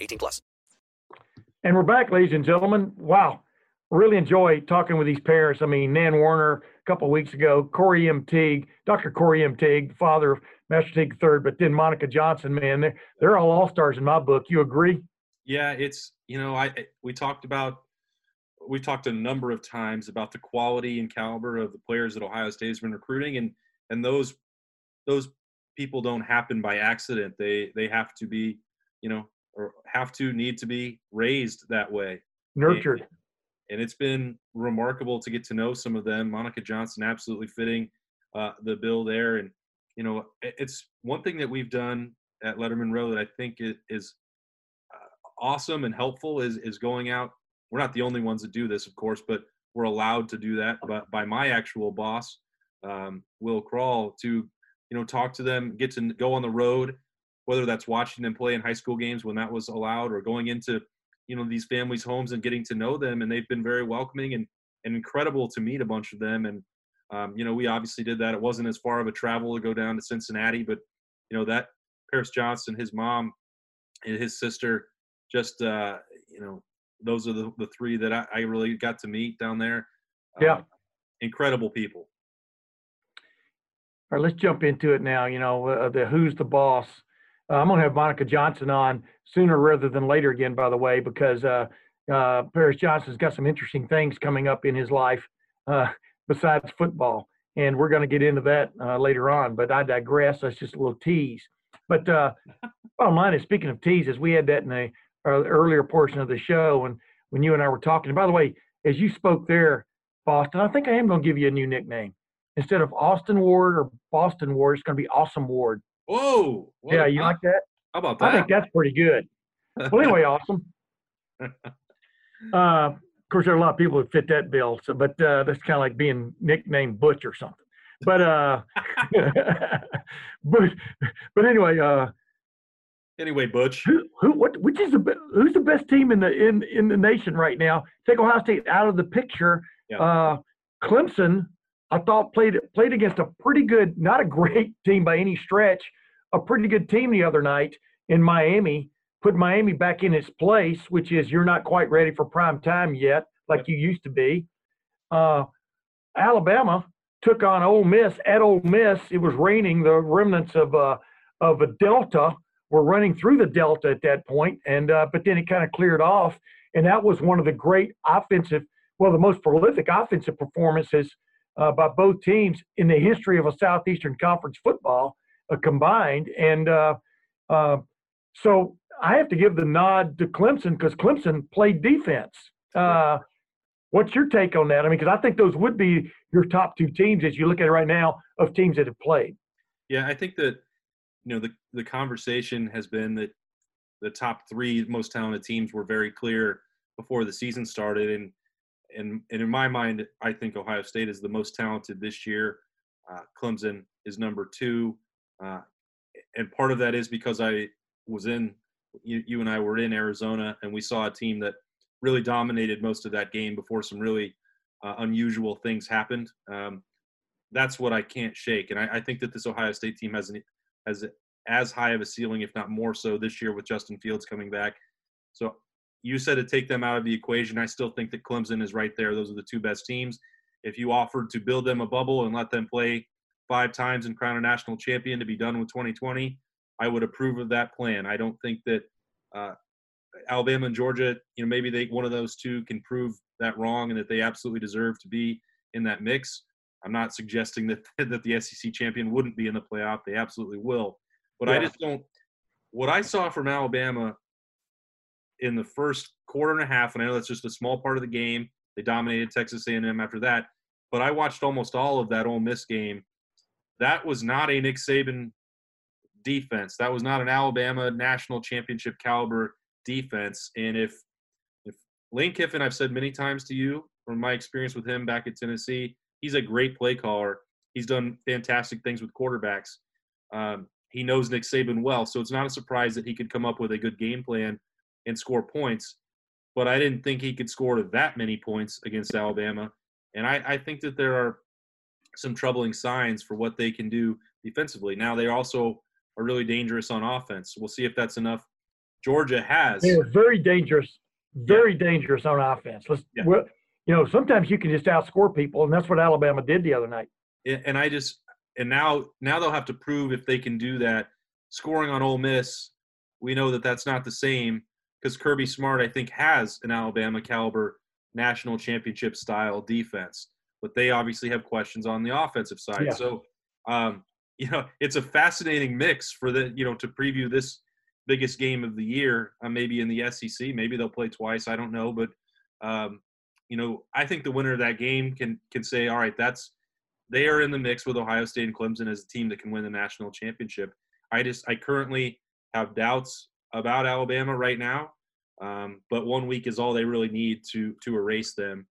18 plus. And we're back, ladies and gentlemen. Wow. Really enjoy talking with these parents. I mean, Nan Warner a couple of weeks ago, Corey M. Teague, Dr. Corey M. Teague, father of Master Teague III, but then Monica Johnson, man, they're, they're all all-stars in my book. You agree? Yeah, it's, you know, I we talked about we talked a number of times about the quality and caliber of the players that Ohio State has been recruiting, and and those those people don't happen by accident. They they have to be, you know, or have to need to be raised that way, nurtured. And, and it's been remarkable to get to know some of them. Monica Johnson absolutely fitting uh, the bill there, and you know, it's one thing that we've done at Lettermen Row that I think is uh, awesome and helpful is is going out we're not the only ones that do this, of course, but we're allowed to do that but by my actual boss, um, Will Crawl, to you know talk to them, get to go on the road, whether that's watching them play in high school games when that was allowed, or going into you know these families' homes and getting to know them. And they've been very welcoming and and incredible to meet a bunch of them. And um, you know we obviously did that. It wasn't as far of a travel to go down to Cincinnati, but you know that Paris Johnson, his mom, and his sister, just uh, you know those are the, the three that I, I really got to meet down there. Yeah. Um, incredible people. All right, let's jump into it now. You know, uh, the who's the boss. Uh, I'm going to have Monica Johnson on sooner rather than later again, by the way, because uh, uh Paris Johnson's got some interesting things coming up in his life uh, besides football. And we're going to get into that uh, later on, but I digress. That's just a little tease. But <laughs> bottom line is, speaking of teases, we had that in the uh, earlier portion of the show and when you and I were talking. By the way, as you spoke there, Boston, I think I am going to give you a new nickname. Instead of Austin Ward or Boston Ward, it's going to be Awesome Ward. Whoa! Whoa yeah, you like that? How about that? I think that's pretty good. well, anyway, awesome. <laughs> Uh, of course, there are a lot of people who fit that bill, so but uh, that's kind of like being nicknamed Butch or something. But uh, <laughs> but but anyway, uh, Anyway, Butch. Who, who, what, which is the who's the best team in the in in the nation right now? Take Ohio State out of the picture. Yeah. Uh, Clemson, I thought played played against a pretty good, not a great <laughs> team by any stretch, a pretty good team the other night in Miami. Put Miami back in its place, which is you're not quite ready for prime time yet, like you used to be. Uh, Alabama took on Ole Miss at Ole Miss. It was raining, the remnants of uh, of a Delta were running through the delta at that point, and uh, but then it kind of cleared off, and that was one of the great offensive, well, the most prolific offensive performances uh, by both teams in the history of a Southeastern Conference football uh, combined, and uh, uh, so I have to give the nod to Clemson because Clemson played defense. Uh, what's your take on that? I mean, because I think those would be your top two teams as you look at it right now of teams that have played. Yeah, I think that you know the the conversation has been that the top three most talented teams were very clear before the season started and and and in my mind i think ohio state is the most talented this year. Uh, clemson is number two. Uh, and part of that is because i was in you, you and i were in arizona and we saw a team that really dominated most of that game before some really uh, unusual things happened. Um, that's what i can't shake and I, I think that this ohio state team has an has as high of a ceiling, if not more so, this year with Justin Fields coming back. So you said to take them out of the equation. I still think that Clemson is right there. Those are the two best teams. If you offered to build them a bubble and let them play five times and crown a national champion to be done with 2020, I would approve of that plan. I don't think that uh, Alabama and Georgia, you know, maybe they one of those two can prove that wrong and that they absolutely deserve to be in that mix. I'm not suggesting that <laughs> that the SEC champion wouldn't be in the playoff. They absolutely will. But yeah. I just don't. What I saw from Alabama in the first quarter and a half, and I know that's just a small part of the game. They dominated Texas A&M after that, but I watched almost all of that Ole Miss game. That was not a Nick Saban defense. That was not an Alabama national championship caliber defense. And if if Lane Kiffin, I've said many times to you from my experience with him back at Tennessee, he's a great play caller. He's done fantastic things with quarterbacks. Um, he knows Nick Saban well, so it's not a surprise that he could come up with a good game plan and score points. But I didn't think he could score that many points against Alabama. And I, I think that there are some troubling signs for what they can do defensively. Now they also are really dangerous on offense. We'll see if that's enough. Georgia has. They are very dangerous, very yeah. dangerous on offense. Let's, yeah. you know, sometimes you can just outscore people, and that's what Alabama did the other night. And I just, and now, now they'll have to prove if they can do that. Scoring on Ole Miss, we know that that's not the same because Kirby Smart, I think, has an Alabama caliber national championship style defense, but they obviously have questions on the offensive side. Yeah. So, um, <laughs> you know, it's a fascinating mix for the, you know, to preview this biggest game of the year, uh, maybe in the SEC. Maybe they'll play twice. I don't know, but um, you know, I think the winner of that game can can say, all right, that's they are in the mix with Ohio State and Clemson as a team that can win the national championship. I just I currently have doubts about Alabama right now, um, but one week is all they really need to to erase them,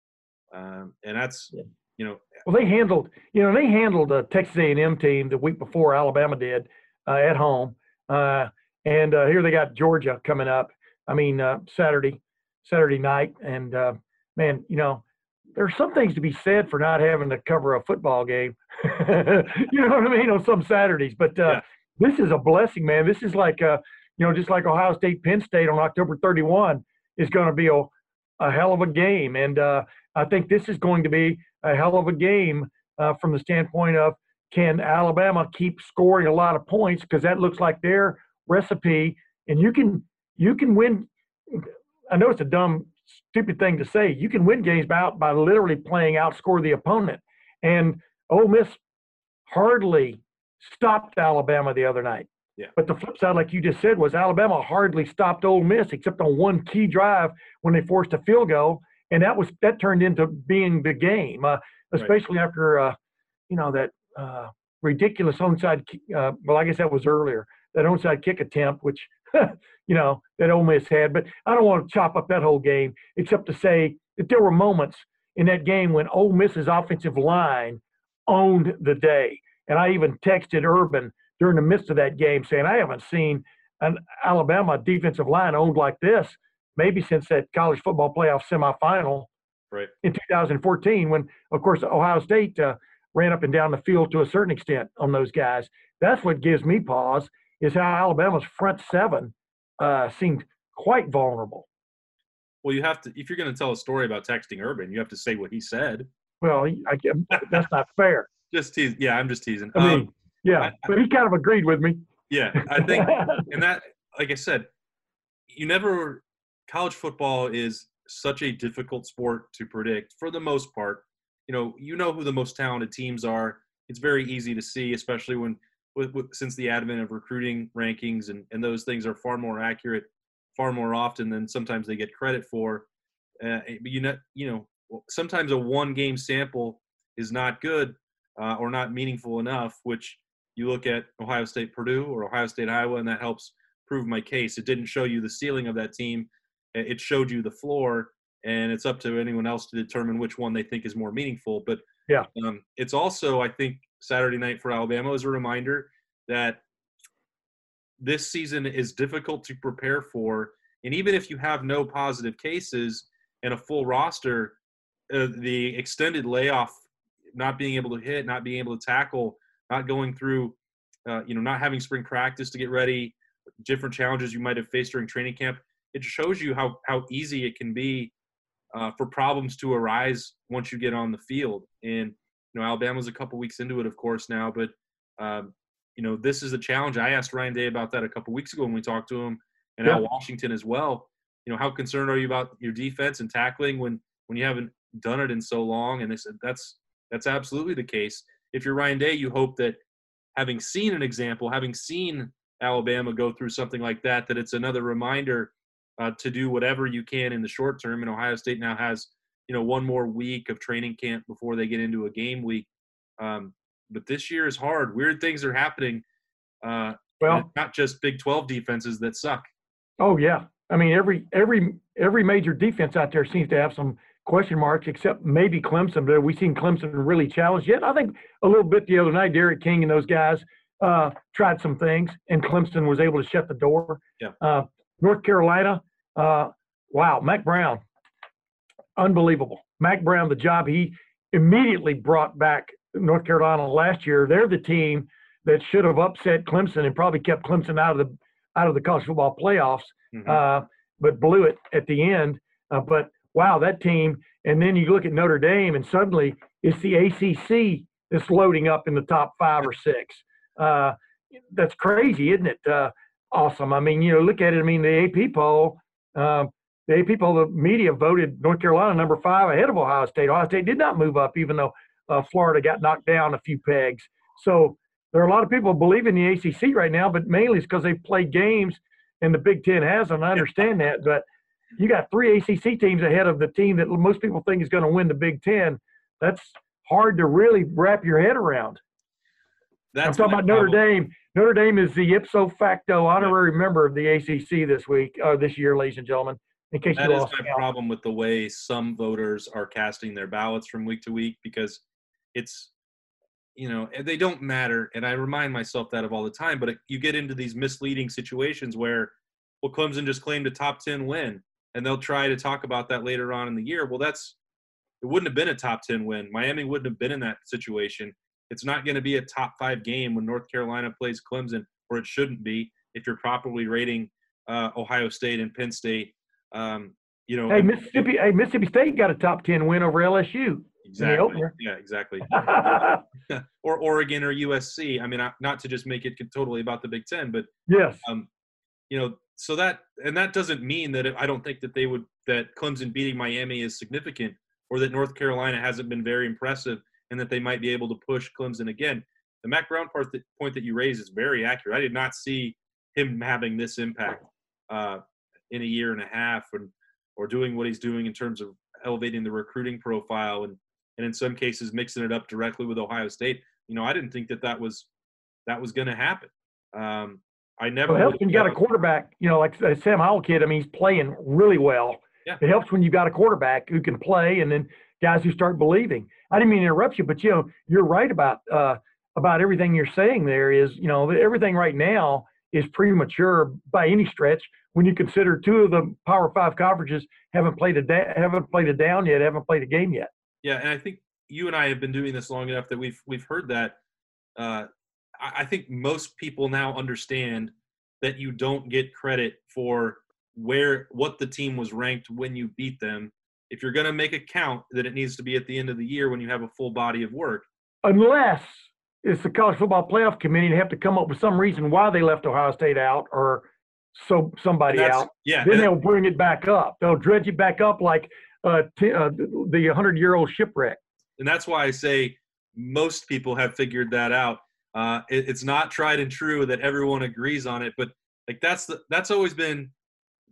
um, and that's you know. Well, they handled you know they handled a Texas A&M team the week before Alabama did uh, at home. Uh, and uh, here they got Georgia coming up. I mean, uh, Saturday, Saturday night. And uh, man, you know, there's some things to be said for not having to cover a football game. <laughs> you know what I mean on some Saturdays. But uh, yeah. this is a blessing, man. This is like, uh, you know, just like Ohio State, Penn State on October 31 is going to be a, a hell of a game. And uh, I think this is going to be a hell of a game uh, from the standpoint of can Alabama keep scoring a lot of points because that looks like their recipe, and you can you can win. I know it's a dumb, stupid thing to say. You can win games by by literally playing outscore the opponent. And Ole Miss hardly stopped Alabama the other night. Yeah. But the flip side, like you just said, was Alabama hardly stopped Ole Miss except on one key drive when they forced a field goal, and that was that turned into being the game, uh, especially right. after uh, you know that uh, ridiculous onside. Uh, well, I guess that was earlier that onside kick attempt, which <laughs> you know that Ole Miss had. But I don't want to chop up that whole game, except to say that there were moments in that game when Ole Miss's offensive line owned the day, and I even texted Urban during the midst of that game saying I haven't seen an Alabama defensive line owned like this maybe since that college football playoff semifinal right. in 2014 when of course ohio state uh, ran up and down the field to a certain extent on those guys that's what gives me pause is how Alabama's front seven uh, seemed quite vulnerable. Well, you have to if you're going to tell a story about texting Urban, you have to say what he said. Well, I, that's not fair. just tease. Yeah, I'm just teasing. I mean, um, yeah, I, but he kind of agreed with me. Yeah, I think, <laughs> and that, like I said, you never. College football is such a difficult sport to predict for the most part. You know, you know who the most talented teams are. It's very easy to see, especially when with, with, since the advent of recruiting rankings and, and those things are far more accurate far more often than sometimes they get credit for uh, but you know you know sometimes a one game sample is not good uh, or not meaningful enough which you look at ohio state purdue or ohio state iowa and that helps prove my case. It didn't show you the ceiling of that team. It showed you the floor and it's up to anyone else to determine which one they think is more meaningful. But yeah. um, it's also i think Saturday night for Alabama is a reminder that this season is difficult to prepare for. And even if you have no positive cases and a full roster, uh, the extended layoff, not being able to hit, not being able to tackle, not going through, uh, you know, not having spring practice to get ready, different challenges you might have faced during training camp, it shows you how how easy it can be uh, for problems to arise once you get on the field. And you know, Alabama's a couple weeks into it, of course, now, but um, you know, this is a challenge. I asked Ryan Day about that a couple weeks ago when we talked to him, and yeah. Al Washington as well. You know, how concerned are you about your defense and tackling when when you haven't done it in so long? And they said that's that's absolutely the case. If you're Ryan Day, you hope that having seen an example, having seen Alabama go through something like that, that it's another reminder uh, to do whatever you can in the short term. And Ohio State now has you know one more week of training camp before they get into a game week. Um, but this year is hard. Weird things are happening. Uh, Well, not just Big 12 defenses that suck. Oh yeah, I mean every every every major defense out there seems to have some question marks, except maybe Clemson. But we've seen Clemson really challenged yet. I think a little bit the other night, D'Eriq King and those guys uh, tried some things, and Clemson was able to shut the door. Yeah. Uh, North Carolina, uh, wow, Mack Brown, unbelievable. Mack Brown, the job he immediately brought back North Carolina last year. They're the team that should have upset Clemson and probably kept Clemson out of the out of the college football playoffs, Mhm. uh, but blew it at the end. Uh, but wow, that team. And then you look at Notre Dame, and suddenly it's the ACC that's loading up in the top five or six. Uh, that's crazy, isn't it? Uh, awesome. I mean, you know, look at it. I mean, the AP poll, um, the AP poll, the media voted North Carolina number five ahead of Ohio State. Ohio State did not move up, even though uh, Florida got knocked down a few pegs. So there are a lot of people believing the ACC right now, but mainly it's because they've played games and the Big Ten hasn't. I understand that, but you got three ACC teams ahead of the team that most people think is going to win the Big Ten. That's hard to really wrap your head around. That's I'm talking about Notre problem. Dame. Notre Dame is the ipso facto honorary member of the ACC this week, or this year, ladies and gentlemen. In case That you is lost my count. problem with the way some voters are casting their ballots from week to week because it's, you know, they don't matter. And I remind myself that of all the time. But it, you get into these misleading situations where, well, Clemson just claimed a top 10 win, and they'll try to talk about that later on in the year. Well, that's it wouldn't have been a top 10 win. Miami wouldn't have been in that situation. It's not going to be a top five game when North Carolina plays Clemson, or it shouldn't be if you're properly rating uh, Ohio State and Penn State. Um, you know, Hey, Mississippi. Hey, Mississippi State got a top ten win over LSU exactly. Yeah, exactly. <laughs> <laughs> or Oregon or USC. I mean, not to just make it totally about the Big Ten, but Yes. um, you know, so that and that doesn't mean that I don't think that they would that Clemson beating Miami is significant, or that North Carolina hasn't been very impressive, and that they might be able to push Clemson again. The Mack Brown part that, point that you raise is very accurate. I did not see him having this impact uh, in a year and a half, and or doing what he's doing in terms of elevating the recruiting profile and and in some cases mixing it up directly with Ohio State. You know, I didn't think that that was that was going to happen. Um, I never. Well, it helps when you got a quarterback, you know, like uh, Sam Howell kid. I mean, he's playing really well. Yeah. It helps when you got a quarterback who can play, and then guys who start believing. I didn't mean to interrupt you, but you know, you're right about uh, about everything you're saying. There is, you know, everything right now is premature by any stretch. When you consider two of the Power Five conferences haven't played a da- haven't played a down yet, haven't played a game yet. Yeah, and I think you and I have been doing this long enough that we've we've heard that. Uh, I, I think most people now understand that you don't get credit for where what the team was ranked when you beat them. If you're going to make a count, that it needs to be at the end of the year when you have a full body of work. unless it's the college football playoff committee and have to come up with some reason why they left Ohio State out or so somebody that's- out. yeah, Then they'll bring it back up. They'll dredge it back up like uh, t- uh, the hundred year old shipwreck. and that's why I say most people have figured that out. Uh, it, it's not tried and true that everyone agrees on it, but like that's the that's always been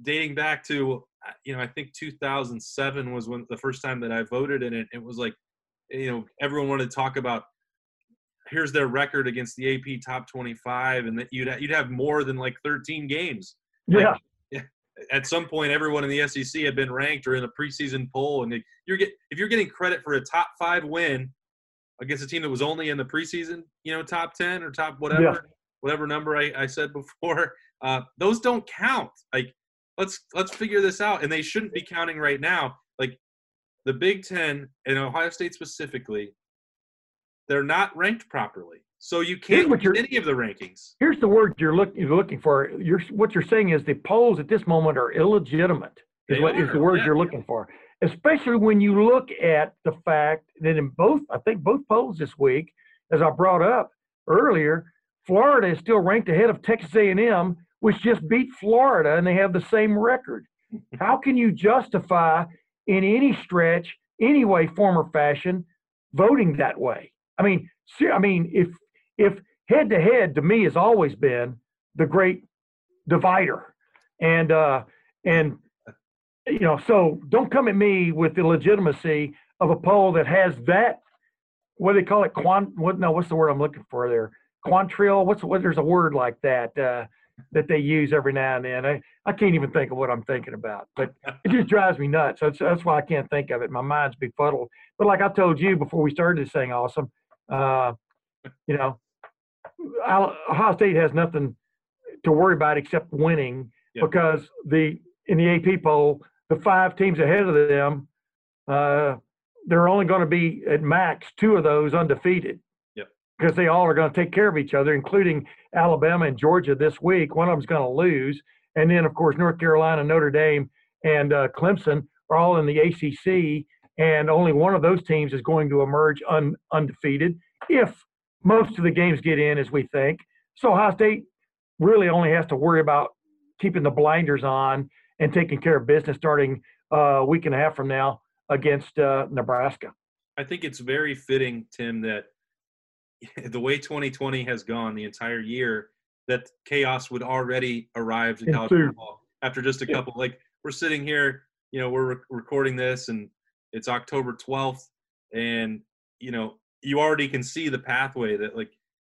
dating back to uh, you know I think 2007 was when the first time that I voted in it. It was like you know everyone wanted to talk about here's their record against the AP top 25, and that you'd you'd have more than like 13 games. Yeah. At some point, everyone in the SEC had been ranked or in a preseason poll, and you're get if you're getting credit for a top five win against a team that was only in the preseason, you know, top ten or top whatever, Yeah. whatever number I, I said before, <laughs> uh, those don't count. Like, let's let's figure this out, and they shouldn't be counting right now. Like, the Big Ten and Ohio State specifically, they're not ranked properly, so you can't get any of the rankings. Here's the word you're, look, you're looking for. You're, what you're saying is the polls at this moment are illegitimate. Is They what is are, the word yeah. you're looking for? Especially when you look at the fact that in both, I think both polls this week, as I brought up earlier, Florida is still ranked ahead of Texas A&M, which just beat Florida, and they have the same record. How can you justify in any stretch, any way, form, or fashion, voting that way? I mean, I mean, if if head to head to me has always been the great divider, and uh, and you know, so don't come at me with the legitimacy of a poll that has that what do they call it? Quant? What? No, what's the word I'm looking for there? Quantrill. What's what? There's a word like that uh, that they use every now and then. I, I can't even think of what I'm thinking about, but <laughs> it just drives me nuts. That's that's why I can't think of it. My mind's befuddled. But like I told you before we started this thing, awesome. Uh, you know, Ohio State has nothing to worry about except winning yep. because the in the AP poll, the five teams ahead of them, uh, they're only going to be at max two of those undefeated. Yep. Because they all are going to take care of each other, including Alabama and Georgia this week. One of them's going to lose, and then of course North Carolina, Notre Dame, and uh, Clemson are all in the ACC, and only one of those teams is going to emerge un- undefeated if most of the games get in as we think. So Ohio State really only has to worry about keeping the blinders on and taking care of business starting uh, a week and a half from now against uh, Nebraska. I think it's very fitting, Tim, that <laughs> the way 2020 has gone the entire year, that chaos would already arrive to college football after just a couple. Yeah. Like we're sitting here, you know, we're re- recording this, and it's October 12th, and you know, you already can see the pathway that like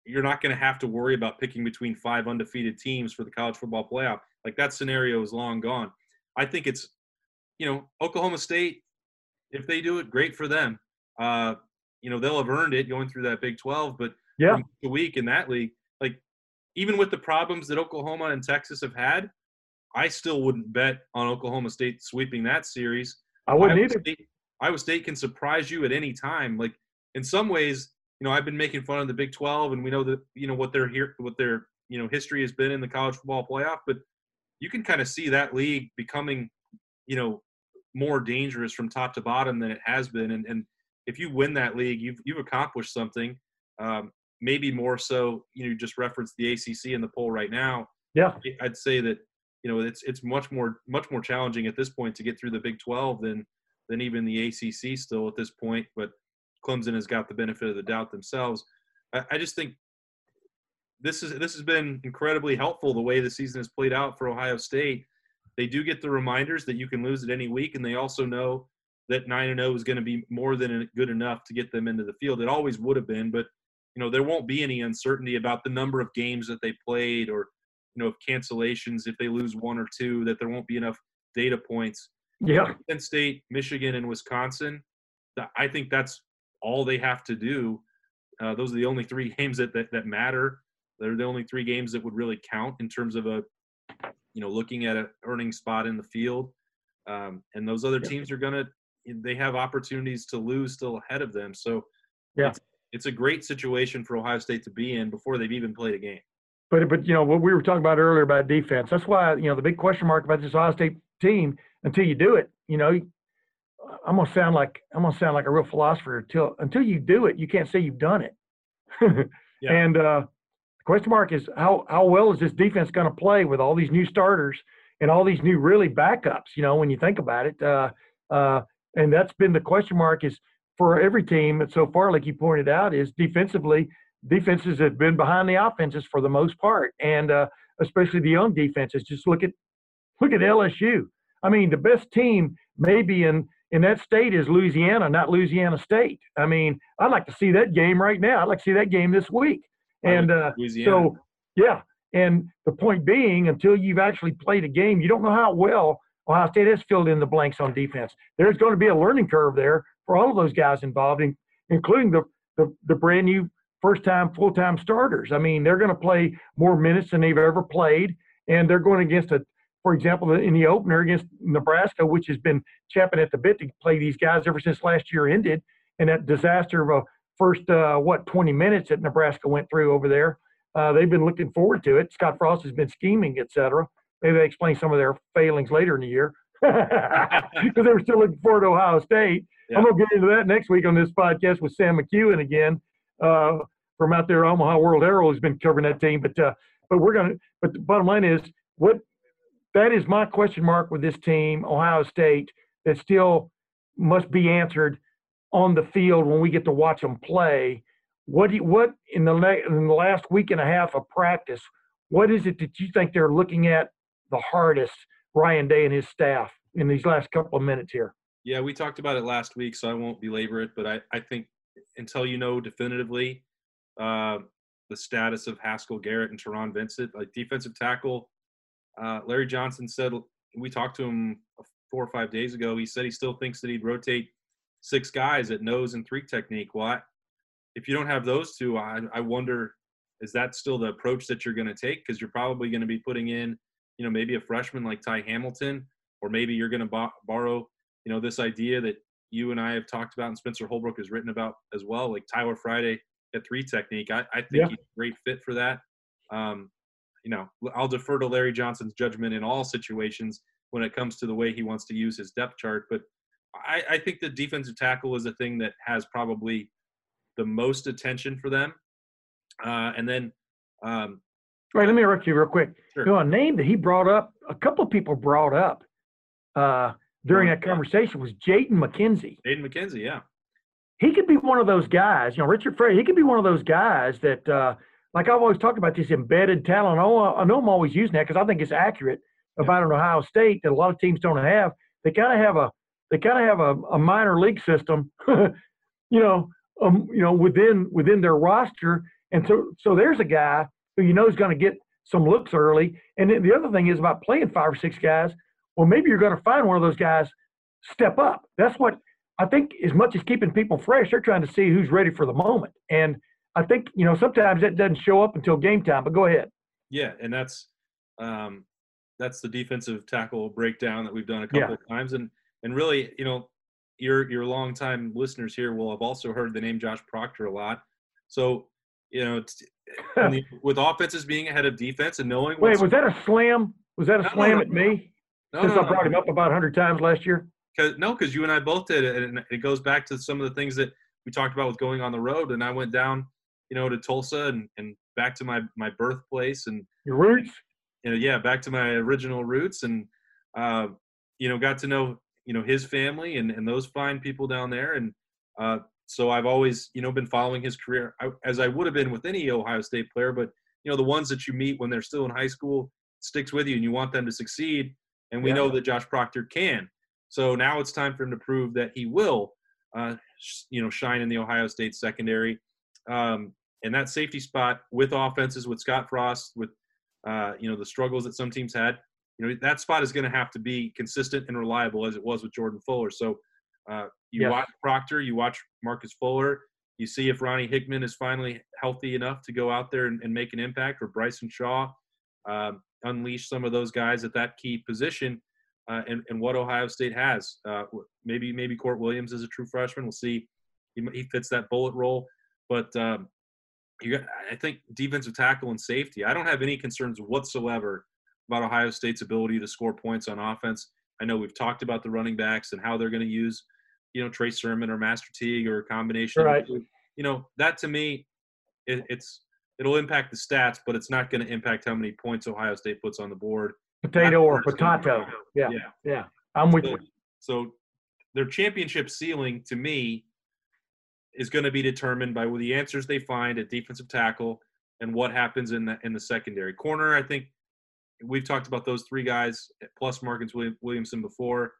you're not going to have to worry about picking between five undefeated teams for the college football playoff. Like that scenario is long gone. I think it's, you know, Oklahoma State, if they do it, great for them. Uh, you know, they'll have earned it going through that Big 12, but yeah, the week in that league, like even with the problems that Oklahoma and Texas have had, I still wouldn't bet on Oklahoma State sweeping that series. I wouldn't Iowa either. State, Iowa State can surprise you at any time. Like in some ways, you know, I've been making fun of the Big 12, and we know that you know what their here, what their you know history has been in the college football playoff. But you can kind of see that league becoming, you know, more dangerous from top to bottom than it has been. And, and if you win that league, you've you've accomplished something. Um, maybe more so, you know, just reference the ACC in the poll right now. Yeah, I'd say that you know it's it's much more much more challenging at this point to get through the Big 12 than than even the ACC still at this point. But Clemson has got the benefit of the doubt themselves. I, I just think this is this has been incredibly helpful the way the season has played out for Ohio State. They do get the reminders that you can lose at any week, and they also know that nine and zero oh is going to be more than good enough to get them into the field. It always would have been, but you know there won't be any uncertainty about the number of games that they played or you know if cancellations if they lose one or two that there won't be enough data points. Yeah, Penn State, Michigan, and Wisconsin. I think that's all they have to do. Uh, those are the only three <laughs> games that, that, that matter. They're the only three games that would really count in terms of a, you know, looking at an earning spot in the field. Um, and those other teams are going to, they have opportunities to lose still ahead of them. So yeah, it's, it's a great situation for Ohio State to be in before they've even played a game. But, but you know, what we were talking about earlier about defense, that's why, you know, the big question mark about this Ohio State team until you do it, you know, I'm gonna sound like I'm gonna sound like a real philosopher until until you do it, you can't say you've done it. <laughs> yeah. And uh, the question mark is how how well is this defense going to play with all these new starters and all these new really backups? You know, when you think about it, uh, uh, and that's been the question mark is for every team And so far, like you pointed out, is defensively defenses have been behind the offenses for the most part, and uh, especially the young defenses. Just look at look at LSU. I mean, the best team maybe in in that state is Louisiana, not Louisiana State. I mean, I'd like to see that game right now. I'd like to see that game this week. And uh, so, yeah. And the point being, until you've actually played a game, you don't know how well Ohio State has filled in the blanks on defense. There's going to be a learning curve there for all of those guys involved, including the, the, the brand new first time, full time starters. I mean, they're going to play more minutes than they've ever played, and they're going against a for example, in the opener against Nebraska, which has been champing at the bit to play these guys ever since last year ended, and that disaster of a first uh, what 20 minutes that Nebraska went through over there. Uh, they've been looking forward to it. Scott Frost has been scheming, et cetera. Maybe they explain some of their failings later in the year <laughs> because they were still looking forward to Ohio State. Yeah. I'm gonna get into that next week on this podcast with Sam McKewon again uh, from out there. Omaha World Herald has been covering that team, but uh, but we're gonna. But the bottom line is what that is my question mark with this team, Ohio State, that still must be answered on the field when we get to watch them play. What do you, what in the in the last week and a half of practice? What is it that you think they're looking at the hardest, Ryan Day and his staff, in these last couple of minutes here? Yeah, we talked about it last week, so I won't belabor it. But I, I think until you know definitively, uh, the status of Haskell Garrett and Taron Vincent. Like defensive tackle, uh, Larry Johnson said we talked to him four or five days ago. He said he still thinks that he'd rotate six guys at nose and three technique. Well, I, if you don't have those two, I, I wonder is that still the approach that you're going to take? Because you're probably going to be putting in, you know, maybe a freshman like Ty Hamilton, or maybe you're going to bo- borrow, you know, this idea that you and I have talked about and Spencer Holbrook has written about as well, like Tyler Friday at three technique. I, I think yeah. he's a great fit for that. Um, you know, I'll defer to Larry Johnson's judgment in all situations when it comes to the way he wants to use his depth chart. But I, I think the defensive tackle is a thing that has probably the most attention for them. Uh, and then, um, right, let me interrupt you real quick. Sure. You know, a name that he brought up, a couple of people brought up uh, during that conversation was Jaden McKenzie. Jaden McKenzie, yeah. He could be one of those guys, you know, Richard Frey, he could be one of those guys that, uh, like I've always talked about this embedded talent. I know, I know I'm always using that because I think it's accurate about an Ohio State that a lot of teams don't have. They kind of have a they kind of have a, a minor league system, <laughs> you know, um, you know, within within their roster, and so so there's a guy who you know is going to get some looks early. And then the other thing is about playing five or six guys. Well, maybe you're going to find one of those guys step up. That's what I think. As much as keeping people fresh, they're trying to see who's ready for the moment. And I think you know sometimes that doesn't show up until game time. But go ahead. Yeah, and that's um, that's the defensive tackle breakdown that we've done a couple yeah. of times, and and really, you know, your your longtime listeners here will have also heard the name Josh Proctor a lot. So, you know, <laughs> the, with offenses being ahead of defense and knowing. Wait, was that a slam? Was that a no, slam no, no. at me? Since I brought him up about hundred times last year. Cause, no, because you and I both did it, and it goes back to some of the things that we talked about with going on the road. And I went down, you know, to Tulsa and, and back to my my birthplace and your roots you know, yeah, back to my original roots and, uh, you know, got to know, you know, his family and, and those fine people down there. And uh, so I've always, you know, been following his career as I would have been with any Ohio State player. But, you know, the ones that you meet when they're still in high school sticks with you and you want them to succeed. And we yeah. know that Josh Proctor can. So now it's time for him to prove that he will, uh, you know, shine in the Ohio State secondary. Um, and that safety spot with offenses, with Scott Frost, with uh, you know, the struggles that some teams had. You know, that spot is going to have to be consistent and reliable as it was with Jordan Fuller. So uh, you watch Proctor, you watch Marcus Fuller, you see if Ronnie Hickman is finally healthy enough to go out there and, and make an impact, or Bryson Shaw um, unleash some of those guys at that key position. Uh, and, and what Ohio State has. Uh, maybe maybe Kourt Williams is a true freshman. We'll see. He, he fits that bullet role. But um, you got, I think defensive tackle and safety. I don't have any concerns whatsoever about Ohio State's ability to score points on offense. I know we've talked about the running backs and how they're going to use, you know, Trey Sermon or Master Teague or a combination. Right. You know, that to me, it, it's it'll impact the stats, but it's not going to impact how many points Ohio State puts on the board. Potato or potato. Yeah. Yeah. Yeah. I'm with so, you. So their championship ceiling to me is going to be determined by the answers they find at defensive tackle and what happens in the in the secondary corner. I think we've talked about those three guys plus Marcus Williamson before.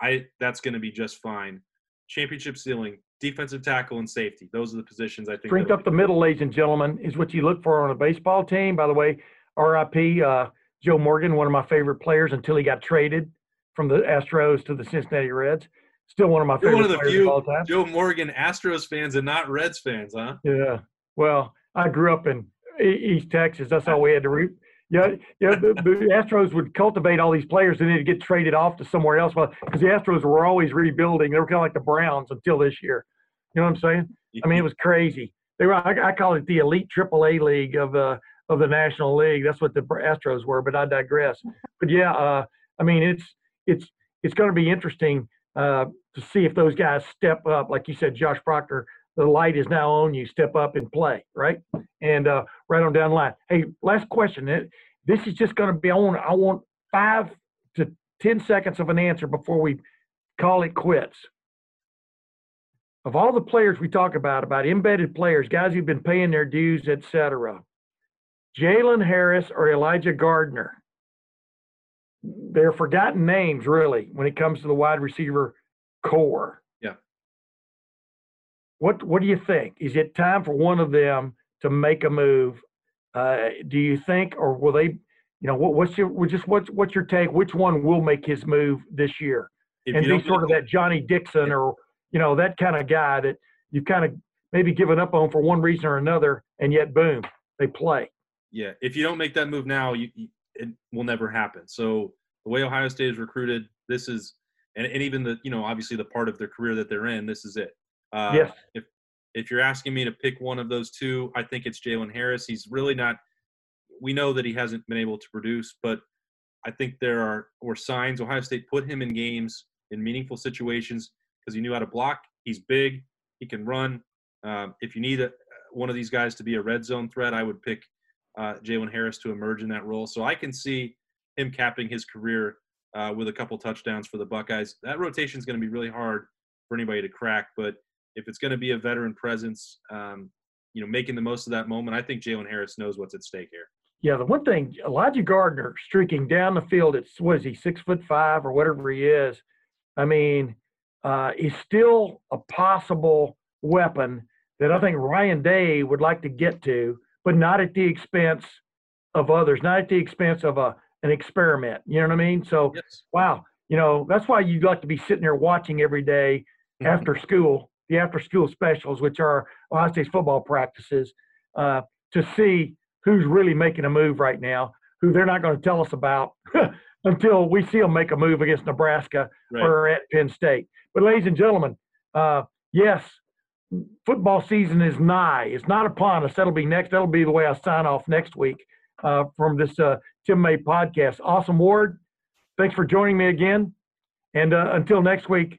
I that's going to be just fine. Championship ceiling, defensive tackle, and safety. Those are the positions I think. Strength up the middle, ladies and gentlemen, is what you look for on a baseball team. By the way, RIP uh, Joe Morgan, one of my favorite players until he got traded from the Astros to the Cincinnati Reds. Still one of my favorite. You're one of the few all-time Joe Morgan Astros fans and not Reds fans, huh? Yeah. Well, I grew up in East Texas. That's all we had to root. Yeah, yeah. The, the Astros would cultivate all these players and then get traded off to somewhere else. Because the Astros were always rebuilding. They were kind of like the Browns until this year. You know what I'm saying? I mean, it was crazy. They were. I, I call it the elite AAA league of the of the National League. That's what the Astros were. But I digress. But yeah, uh, I mean, it's it's it's going to be interesting uh, to see if those guys step up. Like you said, Josh Proctor, the light is now on you. Step up and play, right? And uh, right on down the line. Hey, last question. This is just going to be. Want. I want five to ten seconds of an answer before we call it quits. Of all the players we talk about, about embedded players, guys who've been paying their dues, etc. Jalen Harris or Elijah Gardner they're forgotten names really when it comes to the wide receiver corps. What What do you think? Is it time for one of them to make a move. Uh, do you think, or will they? You know, what, what's your just what's what's your take? Which one will make his move this year If and be sort of that Johnnie Dixon or you know that kind of guy that you've kind of maybe given up on for one reason or another, and yet boom, they play. Yeah, if you don't make that move now, you, you it will never happen. So the way Ohio State is recruited, this is, and, and even the you know obviously the part of their career that they're in, this is it. Uh, Yes. If if you're asking me to pick one of those two, I think it's Jalen Harris. He's really not. We know that he hasn't been able to produce, but I think there are or signs Ohio State put him in games in meaningful situations because he knew how to block. He's big. He can run. Um, if you need a, one of these guys to be a red zone threat, I would pick uh, Jalen Harris to emerge in that role. So I can see him capping his career uh, with a couple touchdowns for the Buckeyes. That rotation is going to be really hard for anybody to crack, but if it's going to be a veteran presence, um, you know, making the most of that moment, I think Jalen Harris knows what's at stake here. Yeah, the one thing Elijah Gardner streaking down the field at what is he six foot five or whatever he is. I mean, uh, he's still a possible weapon that I think Ryan Day would like to get to, but not at the expense of others, not at the expense of a an experiment. You know what I mean? So, wow, you know that's why you'd like to be sitting there watching every day after school, the after school specials, which are Ohio State's football practices, uh, to see who's really making a move right now, who they're not going to tell us about <laughs> until we see them make a move against Nebraska Right. or at Penn State. But, ladies and gentlemen, uh, yes, football season is nigh. It's not upon us. That'll be next. That'll be the way I sign off next week uh, from this uh, Tim May podcast. Awesome, Ward. Thanks for joining me again. And uh, until next week,